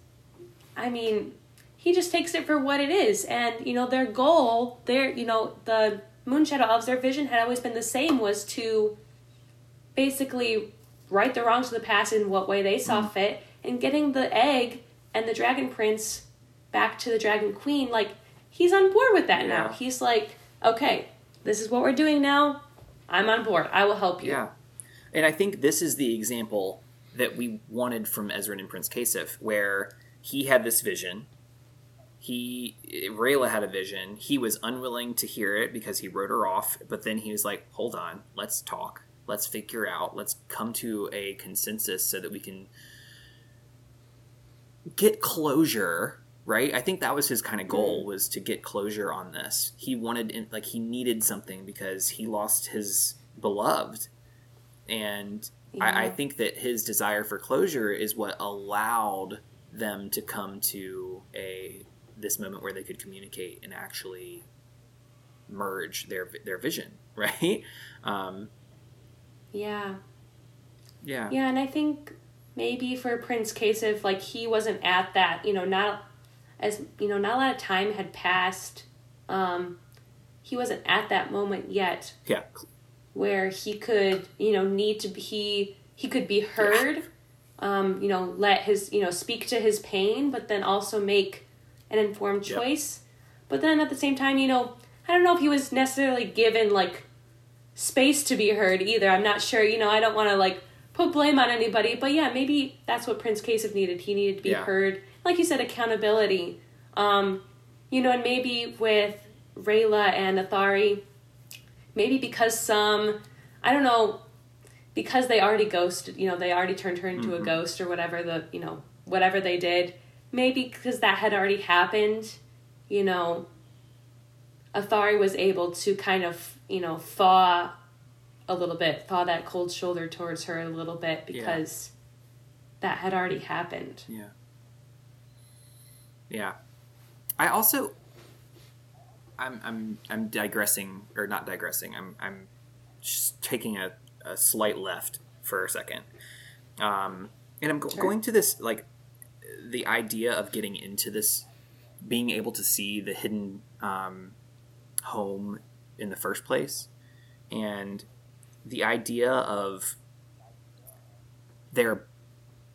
I mean, he just takes it for what it is. And, you know, their goal, their, you know, the Moonshadow Elves, their vision had always been the same was to basically right the wrongs of the past in what way they saw Mm-hmm. fit and getting the egg and the Dragon Prince back to the Dragon Queen. Like, he's on board with that now. Yeah. He's like, okay, this is what we're doing now. I'm on board. I will help you. Yeah. And I think this is the example that we wanted from Ezra and Prince Kasef, where he had this vision. He Rayla had a vision. He was unwilling to hear it because he wrote her off, but then he was like, Hold on, let's talk. Let's figure out, let's come to a consensus so that we can get closure right? I think that was his kind of goal was to get closure on this. He wanted like he needed something because he lost his beloved. And I, I think that his desire for closure is what allowed them to come to a this moment where they could communicate and actually merge their their vision <laughs> right? Um Yeah. yeah. Yeah, and I think maybe for Prince Kasef like he wasn't at that, you know, not as you know, not a lot of time had passed. Um, he wasn't at that moment yet yeah where he could, you know, need to be he he could be heard. Um, you know, let his you know speak to his pain, but then also make an informed Yep. choice. But then at the same time, you know, I don't know if he was necessarily given like space to be heard either. I'm not sure. You know, I don't want to like put blame on anybody, but yeah, maybe that's what Prince Kasef needed. He needed to be Yeah. heard. Like you said, accountability. Um, you know, and maybe with Rayla and Ethari, maybe because some, I don't know, because they already ghosted, you know, they already turned her into a ghost or whatever the, you know, whatever they did. Maybe because that had already happened, you know, Ethari was able to kind of, you know, thaw a little bit, thaw that cold shoulder towards her a little bit because that had already happened. Yeah. Yeah. I also I'm I'm I'm digressing or not digressing. I'm I'm just taking a, a slight left for a second. Um and I'm go- Sure. going to this like the idea of getting into this being able to see the hidden um, home in the first place and the idea of their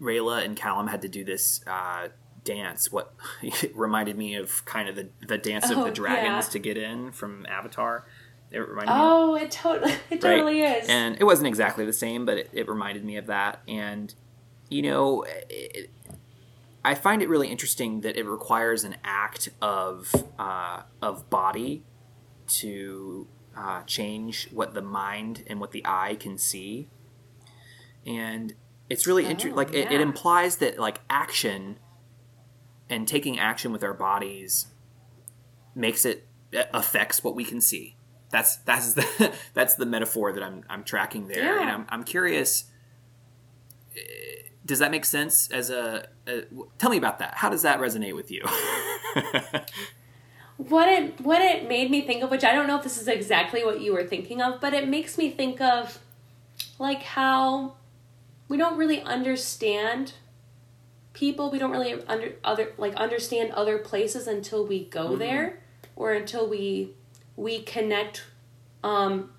Rayla and Callum had to do this uh, dance. What <laughs> it reminded me of kind of the, the dance of Oh, the dragons yeah. to get in from Avatar. It reminded me. Oh, it totally, <laughs> it Right. totally is. And it wasn't exactly the same, but it, it reminded me of that. And you know, it, I find it really interesting that it requires an act of uh, of body to uh, change what the mind and what the eye can see. And it's really interesting. Oh, Like it, it implies that like action and taking action with our bodies makes it affects what we can see. That's that's the <laughs> that's the metaphor that I'm I'm tracking there, Yeah. and I'm I'm curious. eh, Does that make sense? As a, a tell me about that. How does that resonate with you? <laughs> what it what it made me think of, which I don't know if this is exactly what you were thinking of, but it makes me think of like how we don't really understand people. We don't really under other like understand other places until we go there or until we we connect um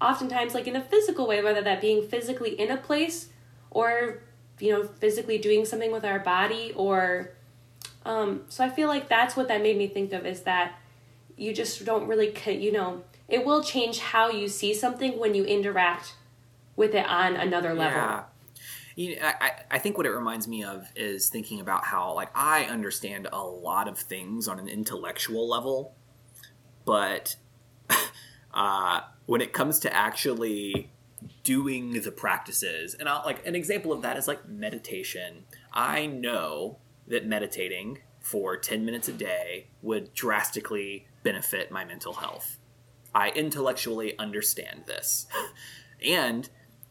oftentimes like in a physical way whether that being physically in a place or you know physically doing something with our body or um, so I feel like that's what that made me think of is that you just don't really, you know, it will change how you see something when you interact with it on another level. Yeah. You know, I, I- think what it reminds me of is thinking about how like I understand a lot of things on an intellectual level, but <laughs> uh, when it comes to actually doing the practices, and I'll, like an example of that is like meditation. I know that meditating for 10 minutes a day would drastically benefit my mental health. I intellectually understand this. <laughs> and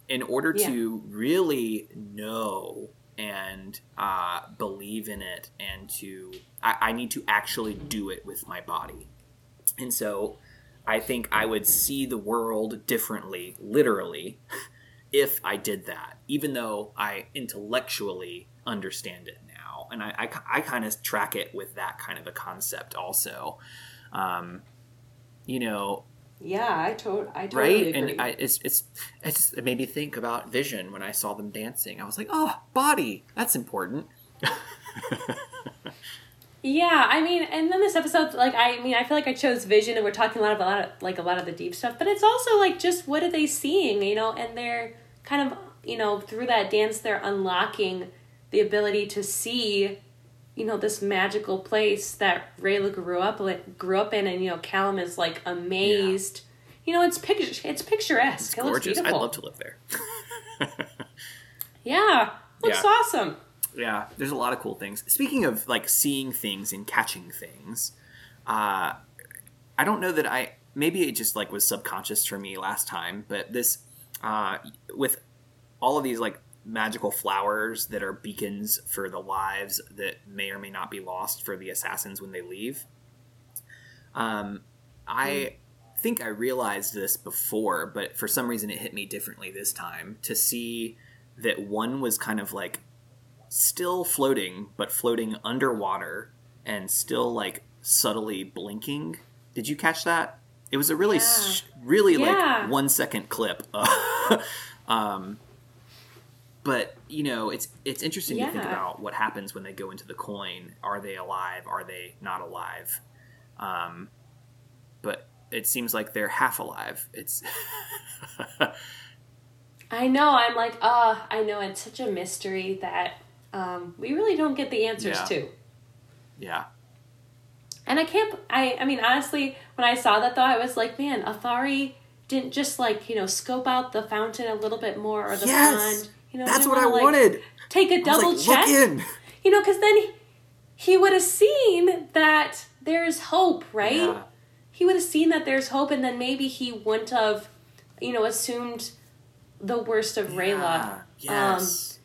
in order Yeah. to really know and uh, believe in it and to I, I need to actually do it with my body and so i think i would see the world differently literally <laughs> if i did that even though i intellectually understand it now and I I, I kind of track it with that kind of a concept also. Um, you know, Yeah, I, to- I totally right? agree. And I, it's it's it's it made me think about Vision when I saw them dancing. I was like, oh, body, that's important. <laughs> Yeah, I mean, and then this episode, like, I mean, I feel like I chose Vision, and we're talking a lot of a lot of like a lot of the deep stuff, but it's also like just what are they seeing, you know? And they're kind of, you know, through that dance, they're unlocking the ability to see, you know, this magical place that Rayla grew up like, grew up in, and you know, Callum is like amazed. You know, it's picture, it's picturesque. It's it looks gorgeous. I'd love to live there. <laughs> Yeah, looks Yeah. awesome. Yeah, there's a lot of cool things. Speaking of like seeing things and catching things, uh, I don't know that I maybe it just like was subconscious for me last time, but this uh, with all of these like magical flowers that are beacons for the lives that may or may not be lost for the assassins when they leave. Um, I think I realized this before, but for some reason it hit me differently this time to see that one was kind of like still floating, but floating underwater and still like subtly blinking. Did you catch that? It was a really, Yeah. really Yeah. like one second clip. <laughs> um, but you know, it's it's interesting to think about what happens when they go into the coin. Are they alive? Are they not alive? Um, but it seems like they're half alive. It's <laughs> I know. I'm like, uh, I know it's such a mystery that um, we really don't get the answers Yeah. to. yeah, And I can't. I. I mean, honestly, when I saw that though, I was like, man, Ethari didn't just like you know scope out the fountain a little bit more or the Yes! pond. You know, that's what I like, wanted. Take a double like, check. You know, because then he, he would have seen that there's hope, right? Yeah. He would have seen that there's hope, and then maybe he wouldn't have, you know, assumed the worst of Rayla. Yeah, Um, Yes.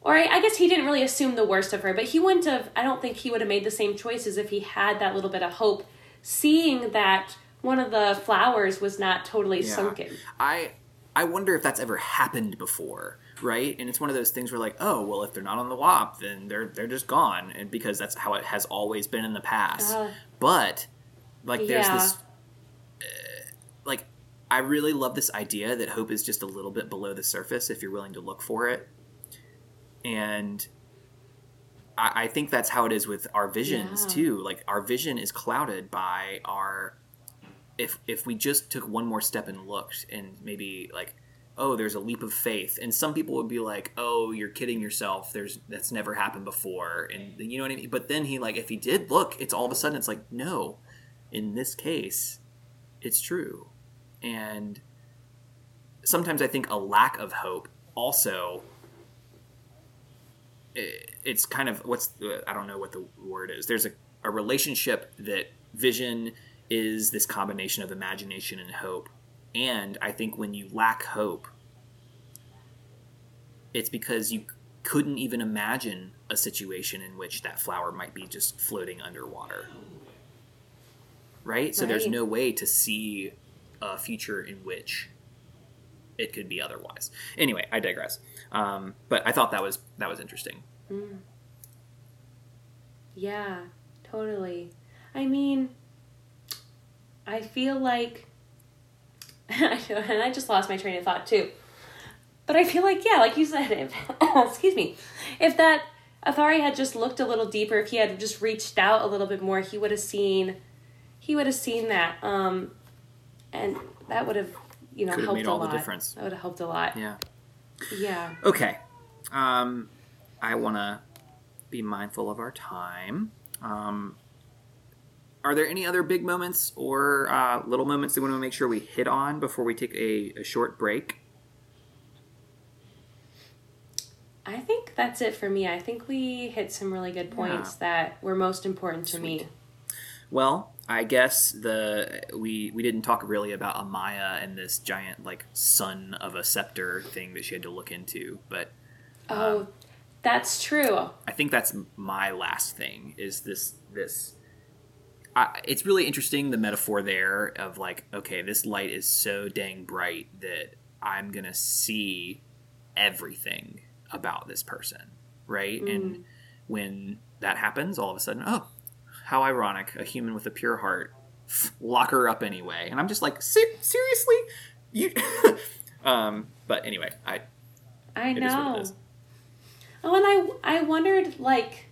or I, I guess he didn't really assume the worst of her, but he wouldn't have. I don't think he would have made the same choices if he had that little bit of hope, seeing that one of the flowers was not totally Yeah. sunken. I I wonder if that's ever happened before, right? And it's one of those things where like, oh, well, if they're not on the WAP, then they're they're just gone, and because that's how it has always been in the past. Uh, but like, there's yeah. this, uh, like, I really love this idea that hope is just a little bit below the surface if you're willing to look for it, and. I I think that's how it is with our visions Yeah. too. Like our vision is clouded by our if if we just took one more step and looked and maybe like oh there's a leap of faith. And some people would be like oh you're kidding yourself. There's that's never happened before. And you know what i mean? But then he like if he did look it's all of a sudden it's like no in this case it's true. And sometimes i think a lack of hope also it's kind of what's i don't know what the word is. There's a, a relationship that vision is this combination of imagination and hope and i think when you lack hope it's because you couldn't even imagine a situation in which that flower might be just floating underwater. Right? So there's no way to see a future in which it could be otherwise. Anyway i digress. Um, but i thought that was that was interesting. Yeah, totally. I mean, I feel like, <laughs> and I just lost my train of thought too. But I feel like, yeah, like you said, if, <coughs> excuse me, if that Ethari had just looked a little deeper, if he had just reached out a little bit more, he would have seen, he would have seen that, um, and that would have, you know, Could have helped made a all the lot. difference. That would have helped a lot. yeah Yeah. Okay. Um, I want to be mindful of our time. Um, are there any other big moments or uh, little moments that we want to make sure we hit on before we take a, a short break? I think that's it for me. I think we hit some really good points that were most important to me. Well, I guess the we we didn't talk really about Amaya and this giant like son of a scepter thing that she had to look into, but Oh, that's true. I think that's my last thing is this this I, it's really interesting the metaphor there of like okay this light is so dang bright that I'm gonna see everything about this person right and when that happens, all of a sudden, oh, how ironic! A human with a pure heart, <laughs> lock her up anyway. And I'm just like, Ser- seriously, you. <laughs> um, but anyway, I. I it is what it know. Oh, and I I wondered like,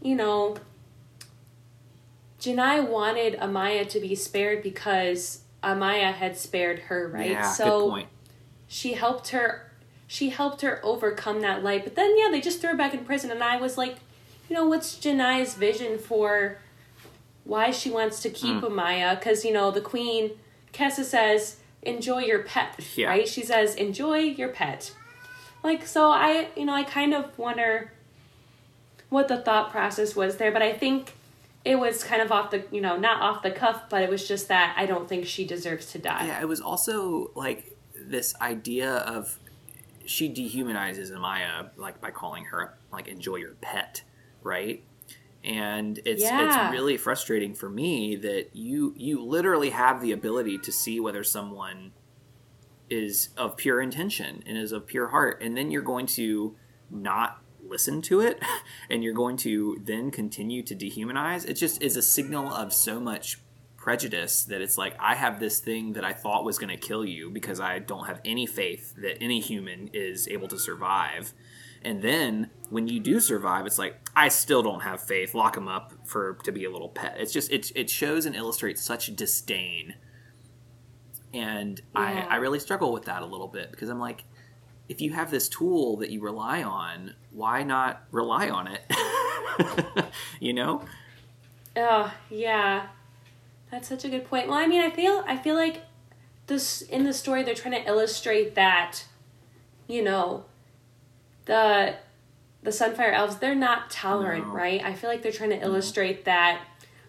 you know, Janai wanted Amaya to be spared because Amaya had spared her, right? Yeah, so good point. she helped her she helped her overcome that light. But then yeah, they just threw her back in prison and I was like, you know, what's Janai's vision for why she wants to keep Hmm. Amaya? Because, you know, the queen Khessa says, enjoy your pet. Yeah. Right? She says, enjoy your pet. Like so I you know, I kind of wonder what the thought process was there, but I think it was kind of off the you know, not off the cuff, but it was just that I don't think she deserves to die. Yeah, it was also like this idea of she dehumanizes Amaya like by calling her like enjoy your pet, right? And it's Yeah. it's really frustrating for me that you you literally have the ability to see whether someone is of pure intention and is of pure heart and then you're going to not listen to it <laughs> and you're going to then continue to dehumanize it just is a signal of so much prejudice that it's like I have this thing that I thought was going to kill you because I don't have any faith that any human is able to survive. And then when you do survive, it's like I still don't have faith. Lock him up for to be a little pet. It's just it it shows and illustrates such disdain. And Yeah. I I really struggle with that a little bit because I'm like if you have this tool that you rely on, why not rely on it? <laughs> you know? Oh, yeah. That's such a good point. Well, I mean, I feel I feel like this in the story they're trying to illustrate that you know, the the Sunfire Elves, they're not tolerant, No. right? I feel like they're trying to mm-hmm. illustrate that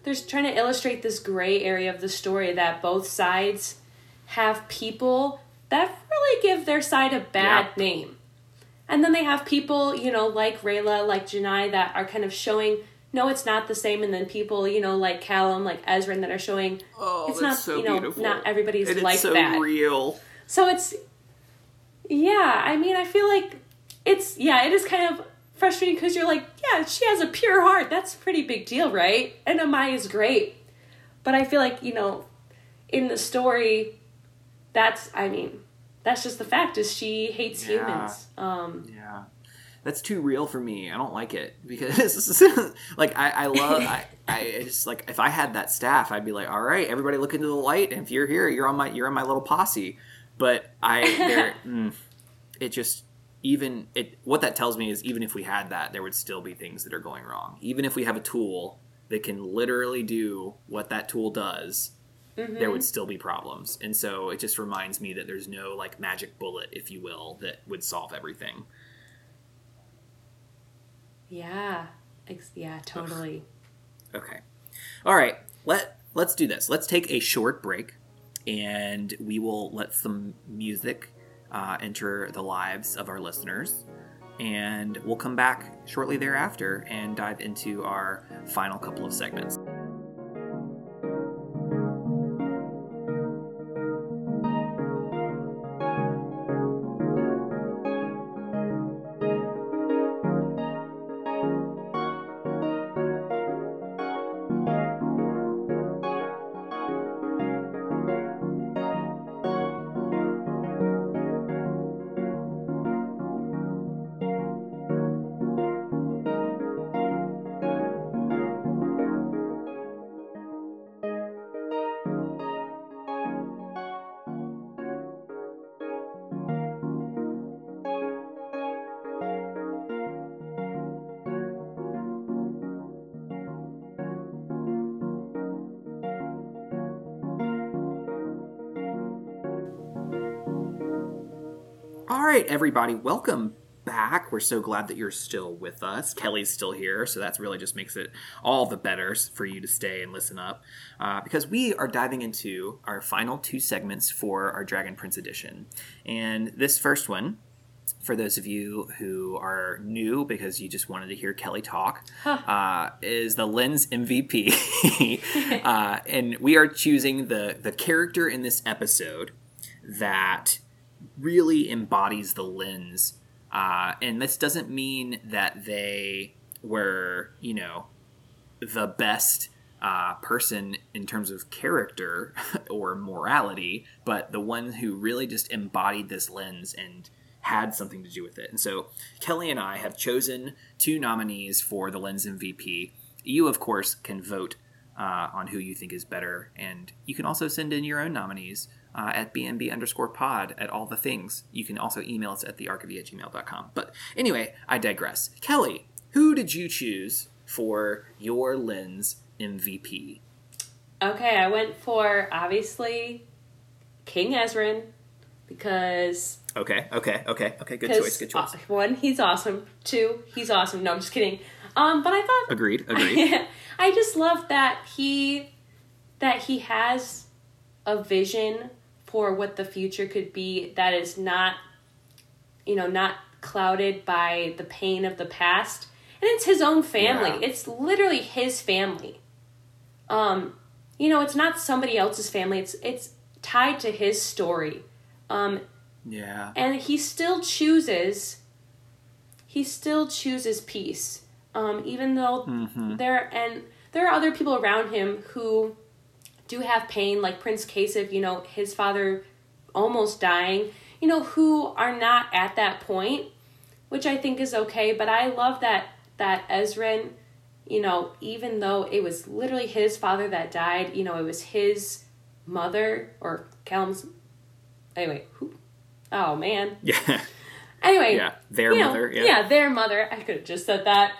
they're trying to illustrate this gray area of the story that both sides have people that really give their side a bad Yeah. name. And then they have people, you know, like Rayla, like Janai, that are kind of showing, no, it's not the same. And then people, you know, like Callum, like Ezran, that are showing, Oh, it's not, so you know, beautiful. not everybody's And it's like so that. real. So it's, yeah, I mean, I feel like it's, yeah, it is kind of frustrating because you're like, yeah, she has a pure heart. That's a pretty big deal, right? And Amaya is great. But I feel like, you know, in the story, that's, I mean, that's just the fact is she hates Yeah. humans. Um, Yeah. That's too real for me. I don't like it because, <laughs> like, I, I love, I, I just like if I had that staff, I'd be like, all right, everybody, look into the light, and if you're here, you're on my, you're on my little posse. But I, <laughs> mm, it just even it. What that tells me is even if we had that, there would still be things that are going wrong. Even if we have a tool that can literally do what that tool does, there would still be problems. And so it just reminds me that there's no like magic bullet, if you will, that would solve everything. yeah. Ex- yeah, totally. Okay. All right. Let let's do this. Let's take a short break, and we will let some music uh, enter the lives of our listeners, and we'll come back shortly thereafter and dive into our final couple of segments. Everybody, welcome back. We're so glad that you're still with us. Kelly's still here, so that's really just makes it all the better for you to stay and listen up uh, because we are diving into our final two segments for our Dragon Prince edition. And this first one, for those of you who are new because you just wanted to hear Kelly talk, uh, is the Lens MVP. <laughs> uh, and we are choosing the, the character in this episode that really embodies the lens. Uh, and this doesn't mean that they were, you know, the best uh, person in terms of character <laughs> or morality, but the one who really just embodied this lens and had something to do with it. And so Kelly and I have chosen two nominees for the Lens MVP. You, of course, can vote uh, on who you think is better, and you can also send in your own nominees uh, at bnb underscore pod at all the things. You can also email us at thearchivy at gmail.com. But anyway, I digress. Kelly, who did you choose for your lens MVP? Okay, I went for obviously King Ezran because Okay, okay, okay, okay. Good choice. Good choice. uh, one, he's awesome. Two, he's awesome. No, I'm just kidding. Um, but I thought Agreed. <laughs> Agreed. I just love that he that he has a vision for what the future could be that is not you know not clouded by the pain of the past. And it's his own family. Yeah. it's literally his family. Um you know it's not somebody else's family. It's it's tied to his story. Um yeah. and he still chooses he still chooses peace. Um, even though there and there are other people around him who do have pain like prince Kasef you know his father almost dying you know who are not at that point which i think is okay but i love that that Ezran, you know even though it was literally his father that died you know it was his mother or Callum's anyway who oh man <laughs> Yeah. Anyway, Yeah, their you know, mother, yeah. their mother. I could have just said that,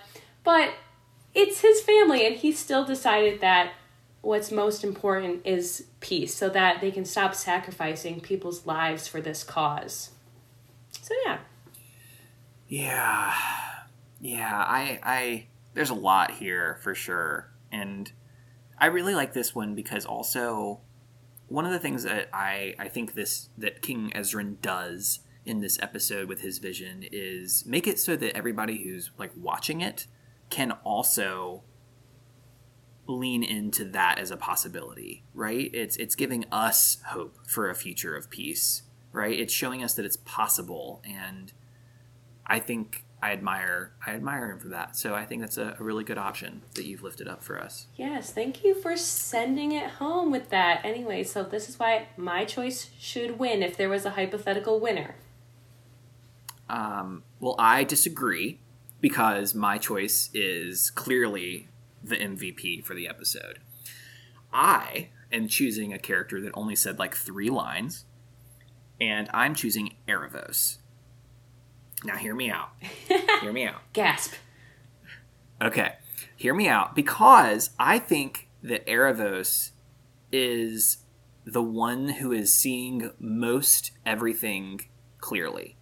but it's his family, and he still decided that what's most important is peace, so that they can stop sacrificing people's lives for this cause. So yeah, Yeah. Yeah, I I there's a lot here for sure. And I really like this one because also one of the things that I I think this that King Ezran does in this episode with his vision is make it so that everybody who's like watching it can also lean into that as a possibility, right? It's it's giving us hope for a future of peace, right? It's showing us that it's possible and I think I admire I admire him for that. So I think that's a, a really good option that you've lifted up for us. yes, thank you for sending it home with that. Anyway, so this is why my choice should win if there was a hypothetical winner. Um, well, I disagree because my choice is clearly the MVP for the episode. I am choosing a character that only said like three lines, and I'm choosing Aaravos. Now, hear me out. <laughs> hear me out. Gasp. Okay, hear me out because I think that Aaravos is the one who is seeing most everything clearly.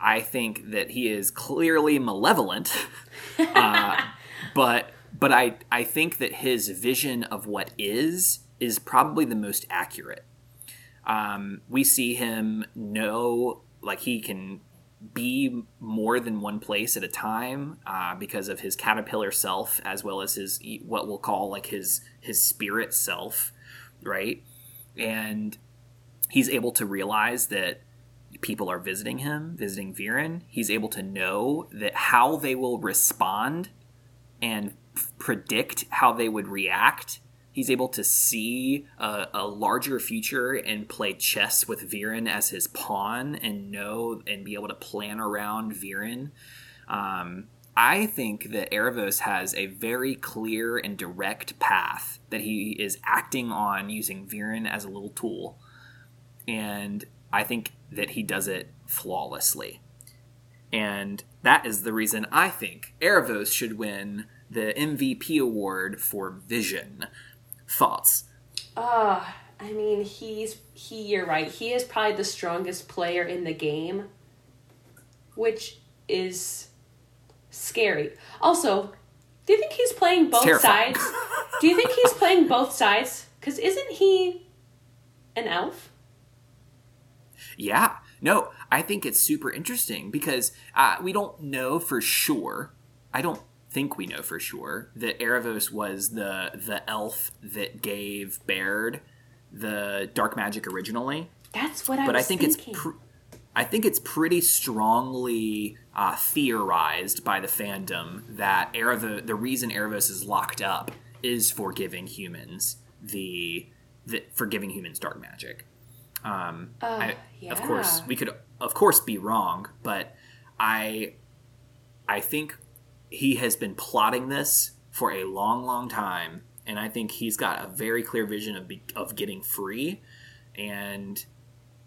I think that he is clearly malevolent, <laughs> uh, but but I I think that his vision of what is is probably the most accurate. Um, we see him know like he can be more than one place at a time uh, because of his caterpillar self as well as his what we'll call like his his spirit self right and he's able to realize that people are visiting him visiting viren he's able to know that how they will respond and predict how they would react He's able to see a, a larger future and play chess with Viren as his pawn and know and be able to plan around Viren. Um, I think that Aaravos has a very clear and direct path that he is acting on using Viren as a little tool. And I think that he does it flawlessly. And that is the reason I think Erebos should win the MVP award for Vision. Thoughts? Uh, I mean, he's he. You're right. He is probably the strongest player in the game, which is scary. Also, do you think he's playing both sides? <laughs> do you think he's playing both sides? Because isn't he an elf? Yeah. No, I think it's super interesting because uh, we don't know for sure. I don't think we know for sure that Aaravos was the the elf that gave Baird the dark magic originally. That's what I but I think thinking. it's pr- I think it's pretty strongly uh, theorized by the fandom that Erevo- the reason Aaravos is locked up is for giving humans the, the for giving humans dark magic. Um, Uh, I, Of course, we could of course be wrong, but I I think he has been plotting this for a long, long time, and I think he's got a very clear vision of be, of getting free, and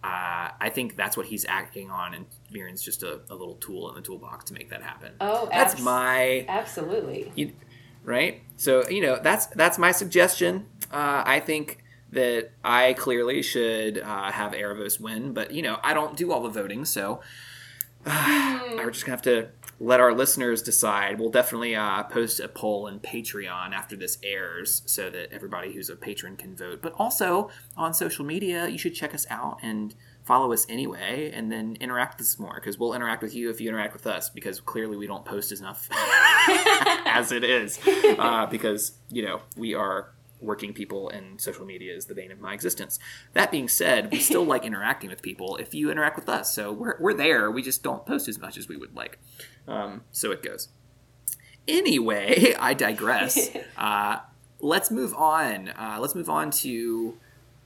uh, I think that's what he's acting on, and Viren's just a, a little tool in the toolbox to make that happen. Oh, that's abs- my Absolutely. you, right? So you know that's that's my suggestion. Uh, I think that I clearly should uh, have Aaravos win, but you know I don't do all the voting, so uh, we're just gonna have to let our listeners decide. We'll definitely uh, post a poll in Patreon after this airs, so that everybody who's a patron can vote. But also on social media, you should check us out and follow us anyway, and then interact with us more because we'll interact with you if you interact with us because clearly we don't post enough <laughs> as it is uh, because you know we are working people and social media is the bane of my existence that being said we still like <laughs> interacting with people if you interact with us so we're, we're there we just don't post as much as we would like um, so it goes. Anyway <laughs> i digress. <laughs> Uh, let's move on. Uh, let's move on to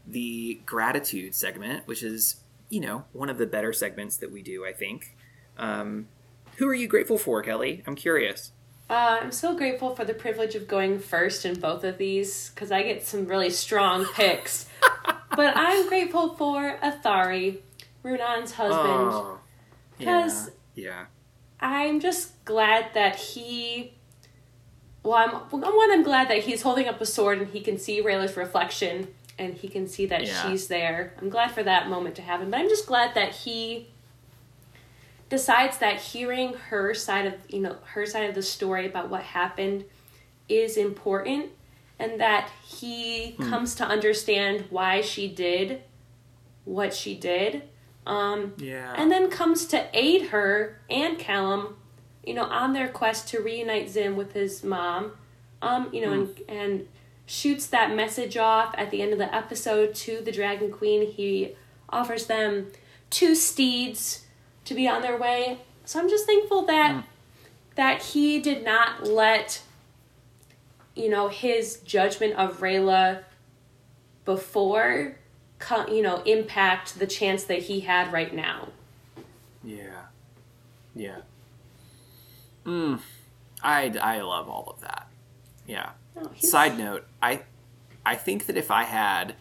the gratitude segment which is you know one of the better segments that we do i think. Um, who are you grateful for kelly? I'm curious. Uh, I'm so grateful for the privilege of going first in both of these because I get some really strong <laughs> picks. but I'm grateful for Ethari, Runaan's husband. Oh, Because yeah, I'm just glad that he. Well, I'm one. I'm glad that he's holding up a sword and he can see Rayla's reflection and he can see that Yeah. she's there. I'm glad for that moment to happen, but I'm just glad that he decides that hearing her side of you know her side of the story about what happened is important and that he hmm. comes to understand why she did what she did um yeah, and then comes to aid her and Callum, you know, on their quest to reunite Zym with his mom. Um, you know, and, and shoots that message off at the end of the episode to the Dragon Queen. He offers them two steeds to be on their way. So I'm just thankful that that he did not let you know his judgment of Rayla before you know impact the chance that he had right now. yeah, yeah. Mm, I I love all of that. Yeah. Oh, Side note, I I think that if I had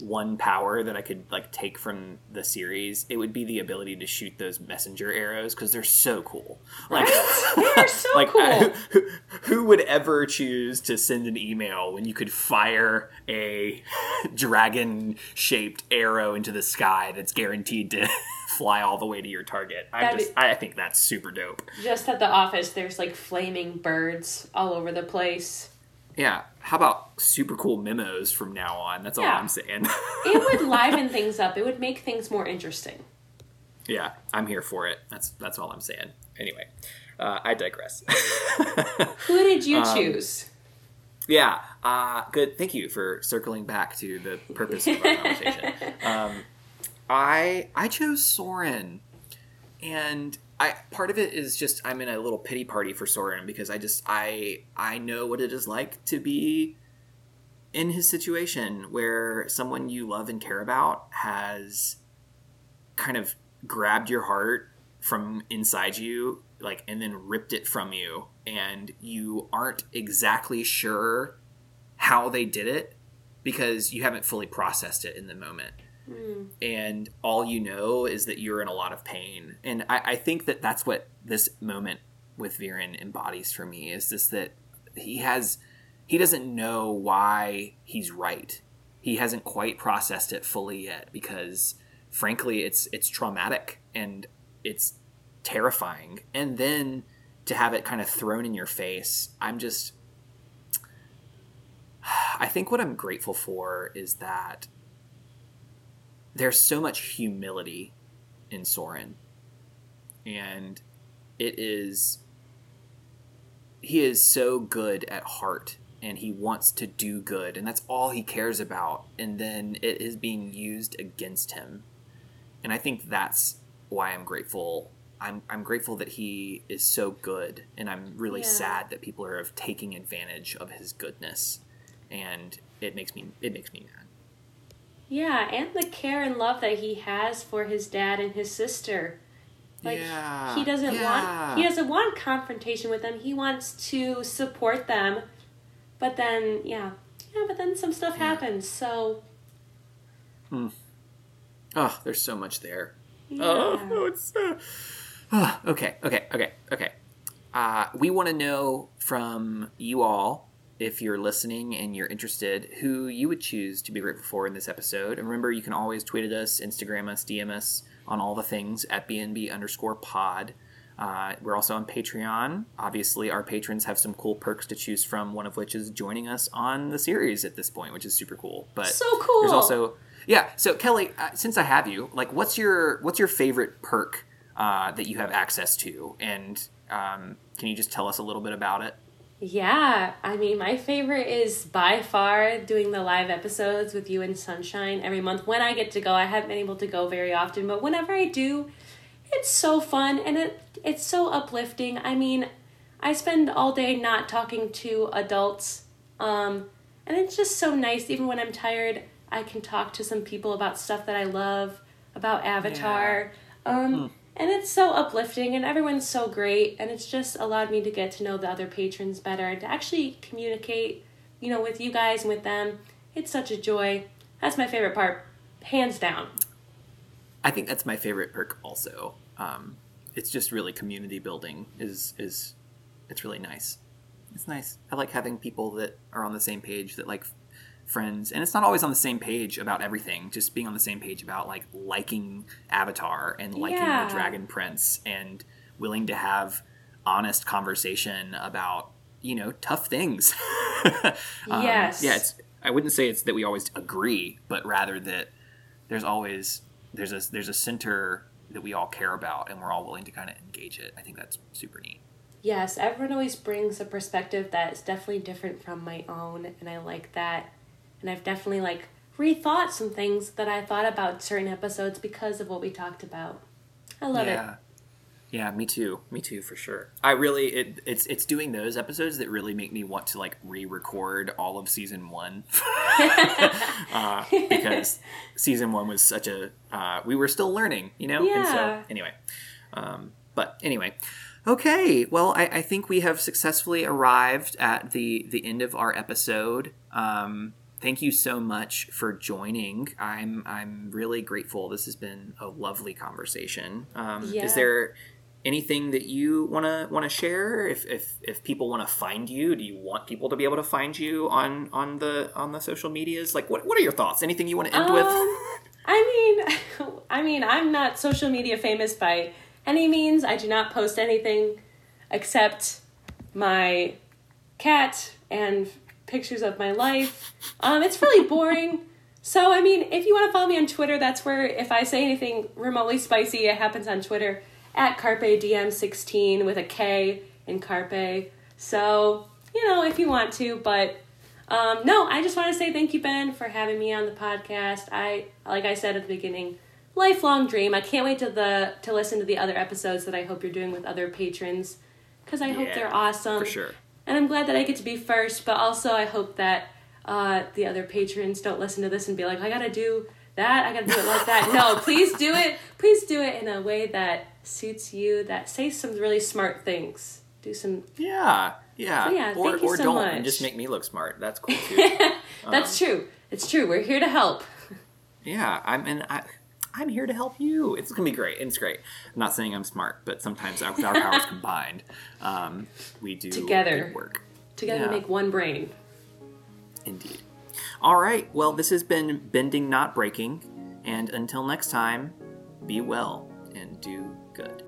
one power that I could like take from the series, it would be the ability to shoot those messenger arrows because they're so cool. Like, Right? <laughs> They are so <laughs> like cool. <laughs> Who, who would ever choose to send an email when you could fire a dragon-shaped arrow into the sky that's guaranteed to fly all the way to your target? I just I think that's super dope. Just at the office, there's like flaming birds all over the place. Yeah. How about super cool memos from now on? That's all Yeah. I'm saying. <laughs> It would liven things up. It would make things more interesting. yeah, I'm here for it. That's that's all I'm saying. Anyway, uh, I digress. <laughs> Who did you Um, choose? yeah, uh, good. Thank you for circling back to the purpose of our <laughs> conversation. Um, I I chose Soren, and I part of it is just I'm in a little pity party for Soren because I just I I know what it is like to be in his situation where someone you love and care about has kind of grabbed your heart from inside you like and then ripped it from you and you aren't exactly sure how they did it because you haven't fully processed it in the moment Hmm. and all you know is that you're in a lot of pain. And I, I think that that's what this moment with Viren embodies for me is just that he has he doesn't know why he's right. He hasn't quite processed it fully yet because frankly it's it's traumatic and it's terrifying. And then to have it kind of thrown in your face i'm just <sighs> i think what i'm grateful for is that there's so much humility in Soren. And it is he is so good at heart and he wants to do good and that's all he cares about and then it is being used against him. And I think that's why I'm grateful. I'm I'm grateful that he is so good, and I'm really Yeah. sad that people are taking advantage of his goodness, and it makes me it makes me mad. Yeah, and the care and love that he has for his dad and his sister. Like Yeah, he doesn't yeah. want he doesn't want confrontation with them. He wants to support them. But then yeah. Yeah, but then some stuff happens. So Oh, there's so much there. yeah. Oh, <laughs> it's uh, ah, okay, okay, okay, okay. Uh, we want to know from you all, if you're listening and you're interested, who you would choose to be grateful for in this episode. And remember, you can always tweet at us, Instagram us, DM us on all the things at BNB underscore pod. Uh, we're also on Patreon. Obviously, our patrons have some cool perks to choose from, one of which is joining us on the series at this point, which is super cool. But So cool. There's also yeah. So Kelly, uh, since I have you, like, what's your what's your favorite perk uh, that you have access to, and um, can you just tell us a little bit about it? Yeah, I mean, my favorite is by far doing the live episodes with you and Sunshine every month. When I get to go, I haven't been able to go very often, but whenever I do, it's so fun and it it's so uplifting. I mean, I spend all day not talking to adults, um, and it's just so nice. Even when I'm tired, I can talk to some people about stuff that I love, about Avatar. Um, And it's so uplifting, and everyone's so great, and it's just allowed me to get to know the other patrons better to actually communicate, you know, with you guys and with them. It's such a joy. That's my favorite part, hands down. I think that's my favorite perk. Also, um, it's just really community building. is is It's really nice. It's nice. I like having people that are on the same page that like friends and it's not always on the same page about everything just being on the same page about like liking avatar and liking Yeah. the dragon prince and willing to have honest conversation about you know tough things <laughs> Um, Yes. yeah it's i wouldn't say it's that we always agree but rather that there's always there's a there's a center that we all care about and we're all willing to kind of engage it i think that's super neat Yes, everyone always brings a perspective that is definitely different from my own, and I like that. And I've definitely like rethought some things that I thought about certain episodes because of what we talked about. I love yeah it. yeah. Me too. Me too for sure. I really it, it's it's doing those episodes that really make me want to like re-record all of season one. <laughs> <laughs> Uh, because season one was such a uh, we were still learning you know? And so anyway. Um, but anyway. Okay well I, I think we have successfully arrived at the the end of our episode. Um, thank you so much for joining. I'm i'm really grateful. This has been a lovely conversation. Um, Yeah. is there anything that you want to want to share? If, if if people want to find you do you want people to be able to find you on on the on the social medias? Like what what are your thoughts? Anything you want to end with? Um, I mean, <laughs> I mean, I'm not social media famous by any means. I do not post anything except my cat and pictures of my life. Um, it's really boring. So, I mean, if you want to follow me on Twitter, that's where if I say anything remotely spicy, it happens on Twitter at Carpe DM16 with a K in Carpe. So, you know, if you want to, but um, no, I just want to say thank you, Ben, for having me on the podcast. I, like I said at the beginning, lifelong dream. I can't wait to the to listen to the other episodes that I hope you're doing with other patrons because I hope they're awesome. for sure And I'm glad that I get to be first, but also I hope that uh, the other patrons don't listen to this and be like, I gotta do that, I gotta do it like that. No, <laughs> please do it. Please do it in a way that suits you, that say some really smart things. Do some. yeah yeah, So, yeah, or thank you or so don't much. and just make me look smart that's cool too <laughs> That's true. It's true. We're here to help. yeah i'm and i i'm here to help you it's gonna be great it's great i'm not saying i'm smart but sometimes our, our powers <laughs> combined um, we do Together. work Together Yeah. make one brain. Indeed. All right. Well, this has been Bending Not Breaking. And until next time, be well and do good.